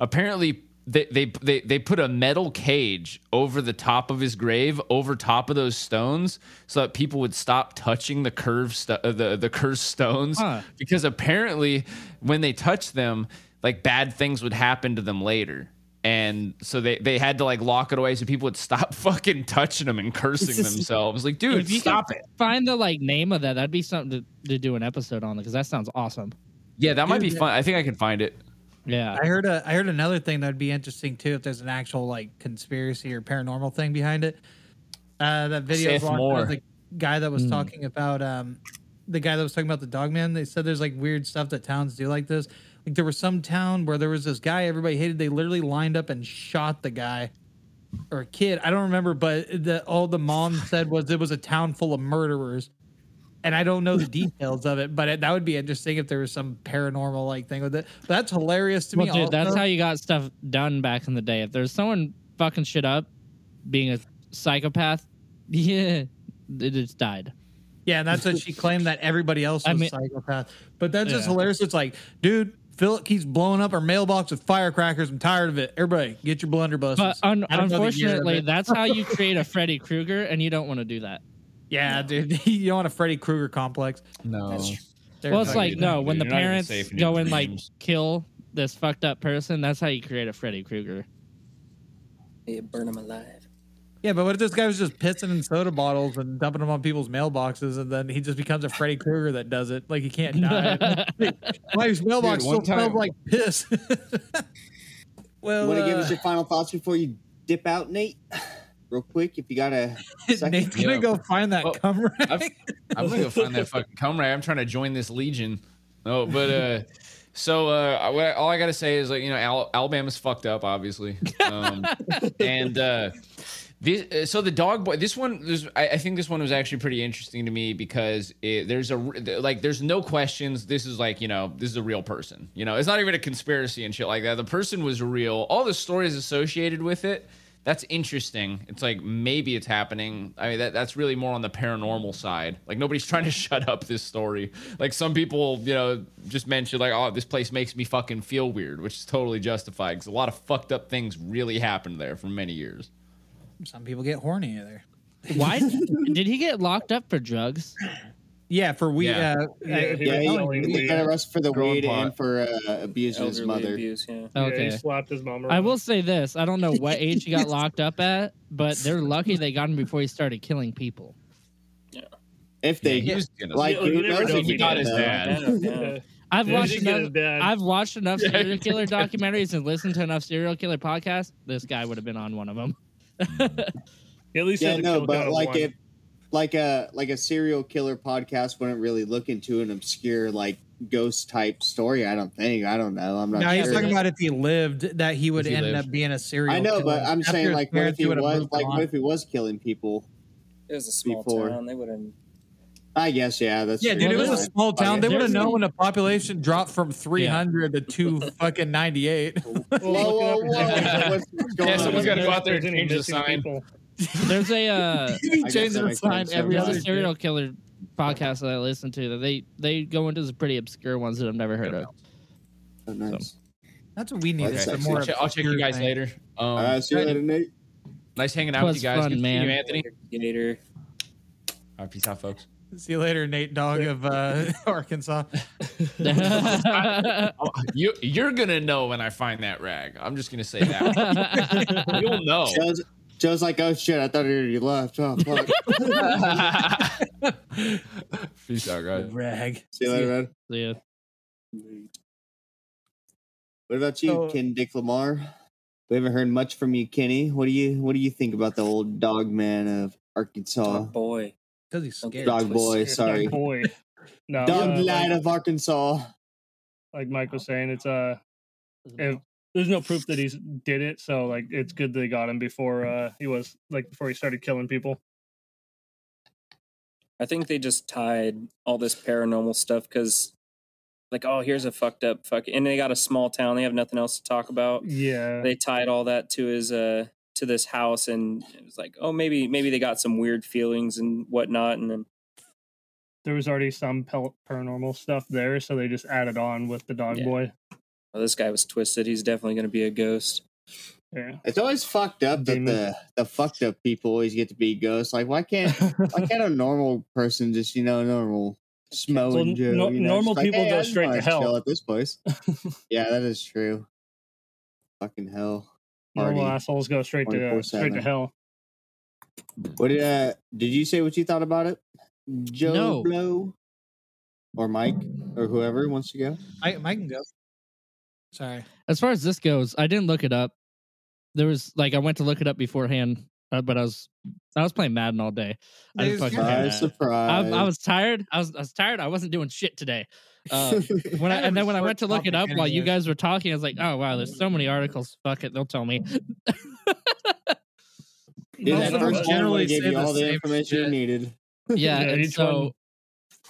apparently they, they they they put a metal cage over the top of his grave over top of those stones so that people would stop touching the curved st- uh, the the cursed stones. Huh. because apparently when they touch them like bad things would happen to them later and so they, they had to like lock it away so people would stop fucking touching them and cursing themselves like dude if you stop it find the like name of that, that'd be something to, to do an episode on because that sounds awesome. yeah that might be fun i think i can find it Yeah. I heard a I heard another thing that'd be interesting too if there's an actual like conspiracy or paranormal thing behind it. Uh, that video I was Seth watching Moore. of the guy that was Hmm. talking about um the guy that was talking about the dog man. They said there's like weird stuff that towns do like this. Like there was some town where there was this guy everybody hated. They literally lined up and shot the guy or a kid. I don't remember, but the all the mom said was it was a town full of murderers. and I don't know the details of it, but it, that would be interesting if there was some paranormal like thing with it. But that's hilarious to Well, me. dude, that's how you got stuff done back in the day. If there's someone fucking shit up, being a psychopath, yeah, it just died. Yeah, and that's what she claimed that everybody else was I mean- psychopath. But that's just Yeah. hilarious. It's like, dude, Philip keeps blowing up our mailbox with firecrackers. I'm tired of it. Everybody, get your blunderbusses. But un- I don't know the year of unfortunately, that's how you create a Freddy Krueger, and you don't want to do that. yeah, dude, you don't want a Freddy Krueger complex. No. They're well, it's like no, that, when the dude. You're not even parents safe in your go and like kill this fucked up person, that's how you create a Freddy Krueger. They burn them alive. Yeah, but what if this guy was just pissing in soda bottles and dumping them on people's mailboxes, and then he just becomes a Freddy Krueger that does it? Like he can't die. My mailbox Dude, one still smells like piss. well, Want to give us uh, your final thoughts before you dip out, Nate? Real quick, if you got a second. Nate's gonna Yeah. go find that Oh, cum rag. I've- I'm gonna go find that fucking cum comrade. I'm trying to join this legion. No, but uh, so uh, all I gotta say is like you know Al- Alabama's fucked up, obviously, um, and uh, this, uh, so the dog boy. This one, this, I, I think this one was actually pretty interesting to me because it, there's a like there's no questions. This is like you know this is a real person. You know, it's not even a conspiracy and shit like that. The person was real. All the stories associated with it that's interesting. It's like maybe it's happening. I mean, that that's really more on the paranormal side. Like nobody's trying to shut up this story. Like some people, you know, just mentioned like, oh, this place makes me fucking feel weird, which is totally justified because a lot of fucked up things really happened there for many years. Some people get horny there. Why did he get locked up for drugs? Yeah, for we. Yeah. Uh, Yeah, uh, he Yeah, was he, he got arrested for the Growing weed pot. and for uh, abusing his mother. abuse, yeah. Yeah, Okay. he slapped his mom around. I will say this: I don't know what age he got locked up at, but they're lucky they got him before he started killing people. Yeah, if they he was gonna- like, You- you never know if if he he got got his his dad. dad. Yeah, yeah. I've Yeah, watched he did get enough. his dad. I've watched enough serial killer documentaries and listened to enough serial killer podcasts. This guy would have been on one of them. He at least Yeah, has no, but like one. if like a like a serial killer podcast wouldn't really look into an obscure like ghost type story. I don't think. I don't know. I'm not now sure. he's talking about if he lived, that he would he end lived. up being a serial. I know, killer. but I'm After saying like, what if he was like, on. what if he was killing people? It was a small Before. town. They wouldn't. I guess yeah. That's Yeah, true. dude, it was a small town. They would have known when the population dropped from 300 to two fucking 98. Whoa, whoa, whoa! What's, what's going Yeah, on? someone's if gotta go out there there's and change the sign. There's a uh, He guess changed that the sign every there's other a serial killer podcast that I listen to that they they go into some pretty obscure ones that I've never heard of. Oh, nice. That's what we need. Okay. I'll some check- more I'll check, you guys thing. later. Um, All right, see you later, Nate. nice hanging out with you guys. fun, Good to see man. you, Anthony. Gator. All right, peace out, folks. See you later, Nate Dog of uh, Arkansas. Oh, you you're gonna know when I find that rag. I'm just gonna say that. You'll know. Joe's, Joe's like, oh shit, I thought he already left. Oh fuck. Peace out, guys. Rag. see you later, man. yeah. What about you, So- Ken Dick Lamar? We haven't heard much from you, Kenny. What do you What do you think about the old dog man of Arkansas? Oh boy. Because he's scared. Dog boy, It's sorry. Dog boy. No, Dog uh, lad like, of Arkansas. like Mike was saying, it's uh, if, there's no proof that he's did it, so like it's good they got him before uh he was like before he started killing people. I think they just tied all this paranormal stuff because, like, oh, here's a fucked up fuck, and they got a small town. They have nothing else to talk about. Yeah, They tied all that to his uh to this house, and it was like, oh, maybe maybe they got some weird feelings and whatnot, and then there was already some pel- paranormal stuff there, so they just added on with the dog Yeah. boy. oh, this guy was twisted. He's definitely going to be a ghost. Yeah, It's always fucked up that Demon. the the fucked up people always get to be ghosts. Like, why can't why can't a normal person just you know normal Smo Well, and Joe? no- you know, normal just like, people hey, go I straight to hell. at this place. yeah, that is true. Fucking hell. Normal Party. assholes go straight to uh, straight to hell. What did uh, did you say what you thought about it, Joe No. Blow, or Mike, or whoever wants to go? I, Mike can go. Sorry. As far as this goes, I didn't look it up. There was like I went to look it up beforehand, uh, but I was I was playing Madden all day. I didn't There's- fucking care. Surprise, surprise. I, I was tired. I was I was tired. I wasn't doing shit today. Uh, when I, and then when I went to look it topic up while you guys were talking, I was like, oh wow, there's so many articles. Fuck it, they'll tell me. Dude, Most that first generally would give you all the same information you needed. yeah, Yeah, and so one-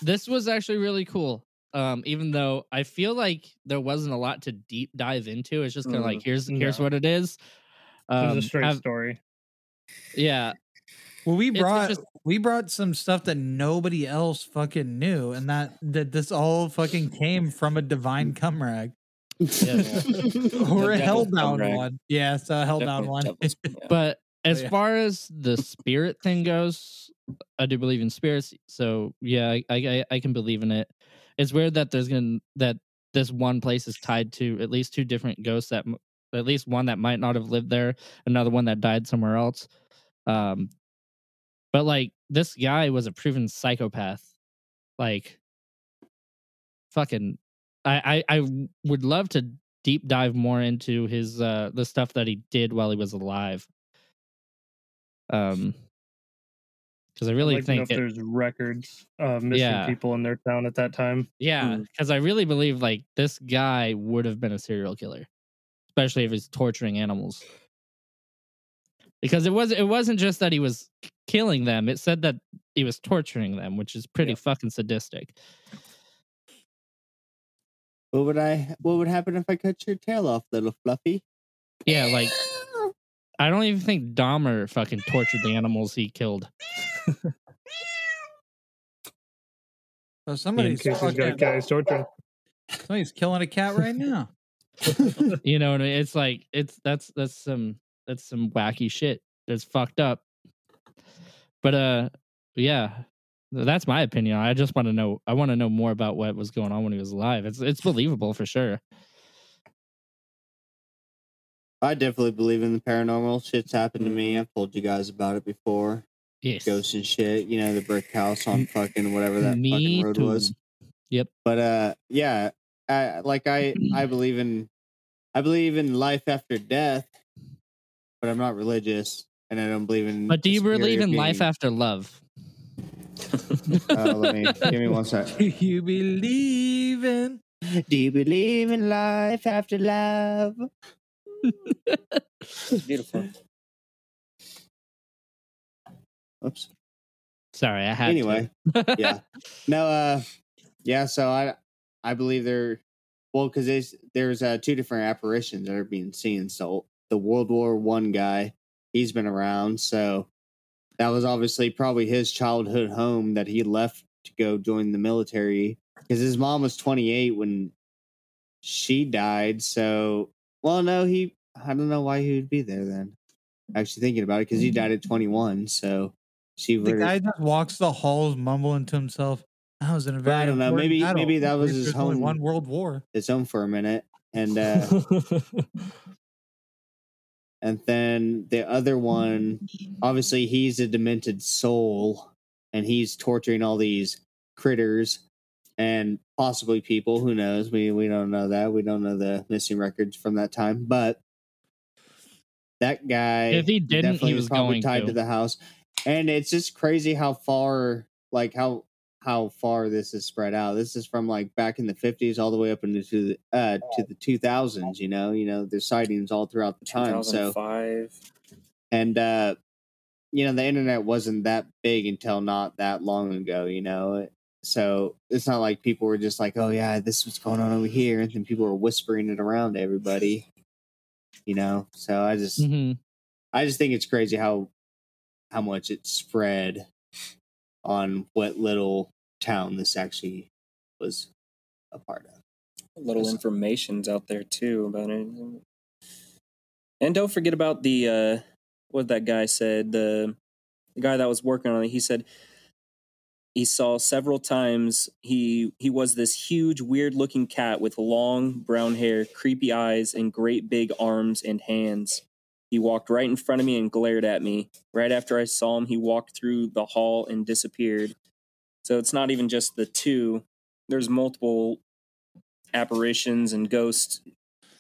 this was actually really cool. Um, even though I feel like there wasn't a lot to deep dive into, it's just kind of like here's here's No. what it is. It was Um, a straight have- story. yeah, Well, we It's brought just- we brought some stuff that nobody else fucking knew, and that that this all fucking came from a divine cum rag yeah. or a devil's cum hellbound rag. one. Yeah, it's a hellbound one. devil's- yeah. But as yeah. far as the spirit thing goes, I do believe in spirits. So yeah, I, I I can believe in it. It's weird that there's gonna that this one place is tied to at least two different ghosts that at least one that might not have lived there, another one that died somewhere else. Um, but like this guy was a proven psychopath. Like, fucking, I I would love to deep dive more into his uh the stuff that he did while he was alive. Um, because I really like think if it, there's records of missing Yeah. people in their town at that time. Yeah, Mm. because I really believe like this guy would have been a serial killer, especially if he's torturing animals. Because it was it wasn't just that he was killing them; it said that he was torturing them, which is pretty fucking sadistic. What would I? What would happen if I cut your tail off, little Fluffy? Yeah, like I don't even think Dahmer fucking tortured the animals he killed. So somebody's case he's got fucking, guys torturing. somebody's killing a cat right now. You know what I mean? It's like it's that's that's some that's some wacky shit. That's fucked up. But uh yeah. That's my opinion. I just want to know I want to know more about what was going on when he was alive. It's it's believable for sure. I definitely believe in the paranormal. Shit's happened to me. I've told you guys about it before. Yes. Ghosts and shit. You know, the brick house on fucking whatever that Me fucking road too. was. Yep. But uh, yeah, I, like I I believe in I believe in life after death, but I'm not religious, and I don't believe in. But do you believe superior in life after love? Uh, let me give me one sec. Do you believe in? Do you believe in life after love? It's beautiful. Oops. Sorry, I had Anyway, to. yeah. No, uh, yeah. So I, I believe there, well, because there's there's uh, two different apparitions that are being seen. So the World War One guy, he's been around. So that was obviously probably his childhood home that he left to go join the military because his mom was 28 when she died. So, well, no, he. I don't know why he would be there then. Actually, thinking about it, because he died at 21. So she The guy just walks the halls mumbling to himself. I was in a very I don't know, maybe- battle. maybe that was his There's home- one world war. his home for a minute, and uh, and then the other one, obviously, he's a demented soul, and he's torturing all these critters and possibly people. Who knows? We we don't know that. We don't know the missing records from that time, but that guy, If he didn't, he definitely was probably going tied to. to the house, and it's just crazy how far, like how how far this is spread out. This is from like back in the fifties all the way up into the uh to the two thousands. You know, you know, there's sightings all throughout the time. So 2005. and uh you know the internet wasn't that big until not that long ago. You know, so it's not like people were just like, oh yeah, this was going on over here, and then people were whispering it around to everybody. You know, so I just hmm I just think it's crazy how how much it spread on what little town this actually was a part of. little information's out there too about it. And don't forget about the uh what that guy said, the the guy that was working on it, he said he saw several times he he was this huge weird looking cat with long brown hair, creepy eyes and great big arms and hands. He walked right in front of me and glared at me. Right after I saw him, he walked through the hall and disappeared. So it's not even just the two. There's multiple apparitions and ghosts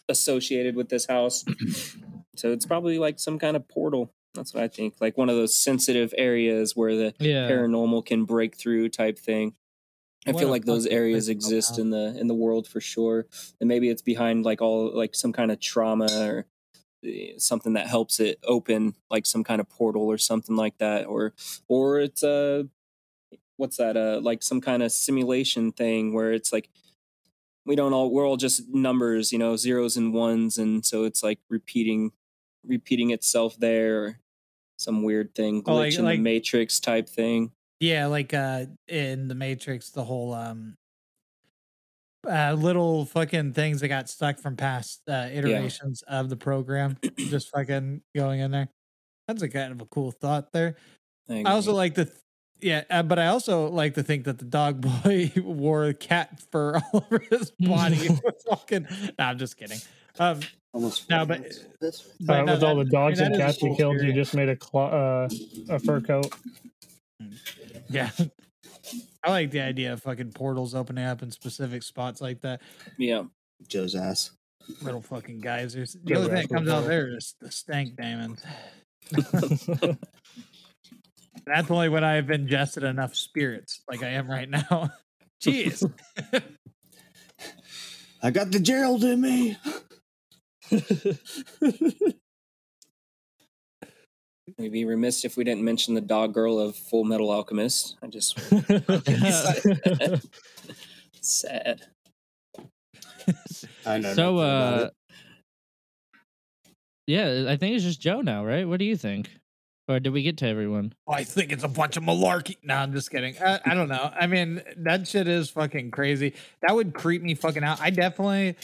associated with this house. so it's probably like some kind of portal. That's what I think. Like one of those sensitive areas where the Yeah. paranormal can break through type thing. I What feel like those areas place to go exist in the in the world for sure. And maybe it's behind like all like some kind of trauma or something that helps it open like some kind of portal or something like that or or it's uh what's that? Uh, like some kind of simulation thing where it's like we don't all we're all just numbers, you know, zeros and ones, and so it's like repeating repeating itself there. Or some weird thing, glitch Oh, like- in like- the matrix type thing. Yeah, like uh in the Matrix, the whole um uh little fucking things that got stuck from past uh iterations of the program just fucking going in there. That's a kind of a cool thought there. I also like to th- yeah, uh, but I also like to think that the dog boy wore cat fur all over his body. Fucking no, I'm just kidding. Um Almost. No, but- this. but Uh, no, with all the dogs I mean, and cats you cool killed, you just made a clo- uh, a fur coat. yeah. I like the idea of fucking portals opening up in specific spots like that. yeah. Joe's ass. little fucking geysers. The only thing that comes out there is the stank diamonds. That's only when I've ingested enough spirits, like I am right now. Jeez. I got the Gerald in me. We'd be remiss if we didn't mention the dog girl of Full Metal Alchemist. I just sad. I know. so, uh, yeah, I think it's just Joe now, right? What do you think? Or did we get to everyone? I think it's a bunch of malarkey. No, I'm just kidding. I, I don't know. I mean, that shit is fucking crazy. That would creep me fucking out. I definitely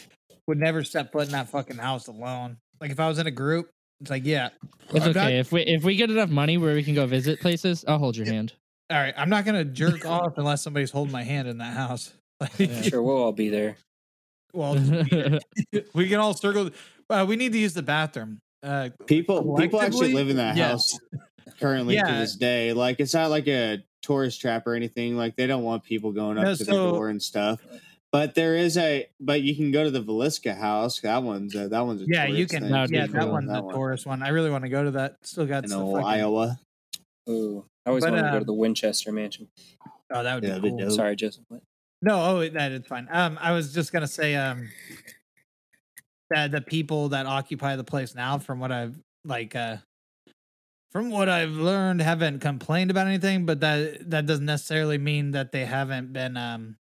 would never step foot in that fucking house alone. Like if I was in a group, it's like, yeah, It's I'm not- okay if we if we get enough money where we can go visit places. I'll hold your hand. all right, I'm not gonna jerk off unless somebody's holding my hand in that house. Like, Sure, we'll all be there. well, we can all circle. Uh, we need to use the bathroom. Uh, people people actually live in that yes. house currently to this day. Like it's not like a tourist trap or anything. Like they don't want people going up No, to so- the door and stuff. But there is a but you can go to the Villisca house. That one's a, that one's a yeah, you can. thing. Yeah, that cool. one's That the one. tourist one. I really want to go to that. Still got in some old fucking- Iowa. Ooh, I always But, wanted to go uh, to the Winchester Mansion. Oh, that would Yeah, be that'd be cool. Sorry, Joseph. What? No, oh, that is fine. Um, I was just gonna say, um, that the people that occupy the place now, from what I've like, uh, from what I've learned, haven't complained about anything. But that that doesn't necessarily mean that they haven't been um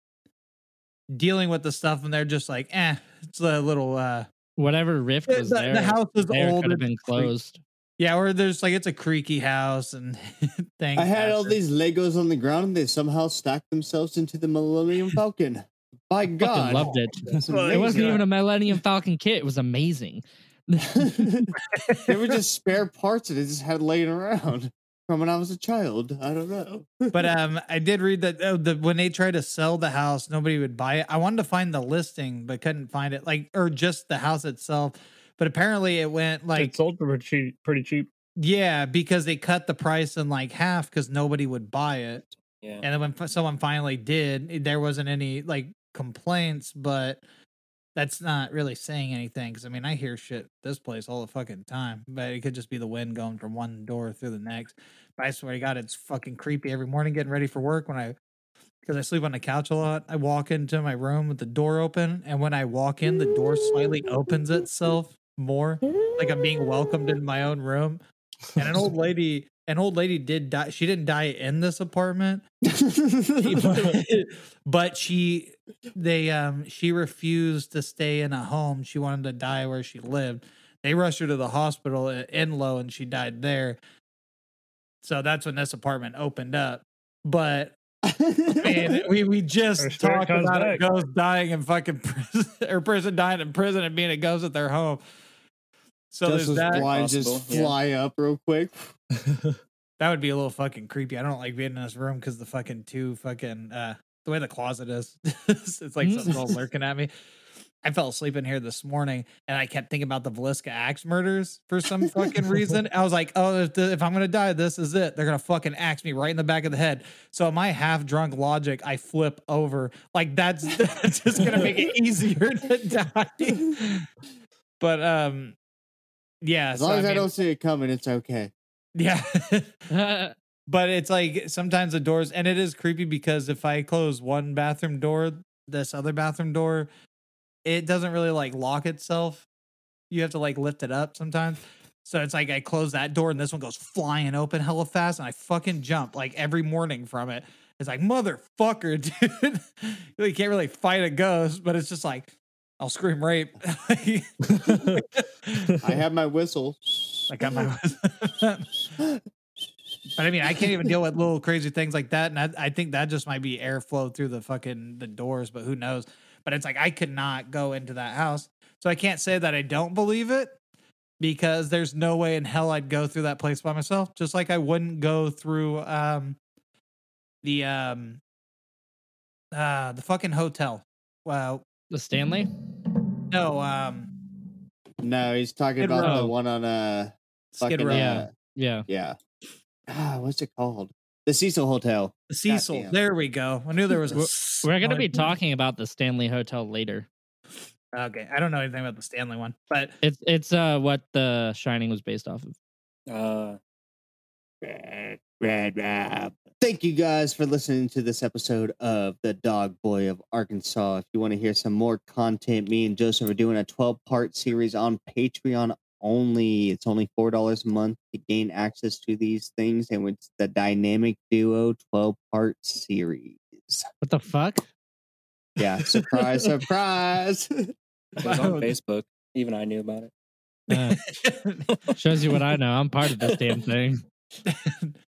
dealing with the stuff, and they're just like, eh, it's a little, uh, Whatever rift the, was the- there, the house is there old. could have been closed. Yeah, or there's like it's a creaky house and things. I had all happen. these Legos on the ground and they somehow stacked themselves into the Millennium Falcon. By Fucking God. loved it. It wasn't even a Millennium Falcon kit. It was amazing. they were just spare parts that I just had laying around from when I was a child. I don't know. but um, I did read that uh, the when they tried to sell the house, nobody would buy it. I wanted to find the listing, but couldn't find it. Like, or just the house itself. But apparently, it went like it sold for pretty cheap. Pretty cheap. yeah, because they cut the price in like half because nobody would buy it. Yeah. And then when f- someone finally did, there wasn't any like complaints, but that's not really saying anything. Because I mean, I hear shit this place all the fucking time, but it could just be the wind going from one door through the next. But I swear to God, it's fucking creepy every morning getting ready for work when I. Because I sleep on the couch a lot, I walk into my room with the door open, and when I walk in, the door slightly opens itself more, like I'm being welcomed in my own room. And an old lady, an old lady did die. She didn't die in this apartment, but she they um she refused to stay in a home. She wanted to die where she lived. They rushed her to the hospital at enlow and she died there. So that's when this apartment opened up. But and we we just spirit talked comes about a ghost dying in fucking prison or person dying in prison and being a ghost at their home. So just there's that. blinds just Possible, yeah. fly up real quick. That would be a little fucking creepy. I don't like being in this room because the fucking two fucking uh the way the closet is. it's like something's all lurking at me. I fell asleep in here this morning and I kept thinking about the Villisca axe murders for some fucking reason. I was like, oh, if, the, if I'm gonna die, this is it. They're gonna fucking axe me right in the back of the head. So my half drunk logic, I flip over. Like that's, that's just gonna make it easier to die. But um, yeah. As so long as I, mean- don't see it coming, it's okay. yeah. But it's like sometimes the doors and it is creepy because if i close one bathroom door this other bathroom door it doesn't really like lock itself you have to like lift it up sometimes So it's like I close that door and this one goes flying open hella fast and I fucking jump like every morning from it. It's like motherfucker, dude. you can't really fight a ghost, but it's just like I'll scream rape. I have my whistle. I got my. But I mean, I can't even deal with little crazy things like that, and I, I think that just might be airflow through the fucking the doors, but who knows? But it's like I could not go into that house, so I can't say that I don't believe it because there's no way in hell I'd go through that place by myself. Just like I wouldn't go through um the um uh the fucking hotel. Well, The Stanley? no, um No, he's talking Skid about the one on uh Skid fucking Row. uh, Yeah. yeah. Ah, what's it called? The Cecil Hotel. The Cecil. Goddamn. There we go. I knew there was a. We're- gonna be talking about the Stanley Hotel later. Okay, I don't know anything about the Stanley one, but It's it's uh what the Shining was based off of. Uh, red, red, red. Thank you guys for listening to this episode of The Dog Boy of Arkansas. If you want to hear some more content, me and Joseph are doing a 12 part series on Patreon only. It's only $4 a month to gain access to these things, and it's the Dynamic Duo 12 part series. What the fuck? Yeah, surprise, surprise. it was on Facebook. Even I knew about it. Uh, shows you what I know. I'm part of this damn thing.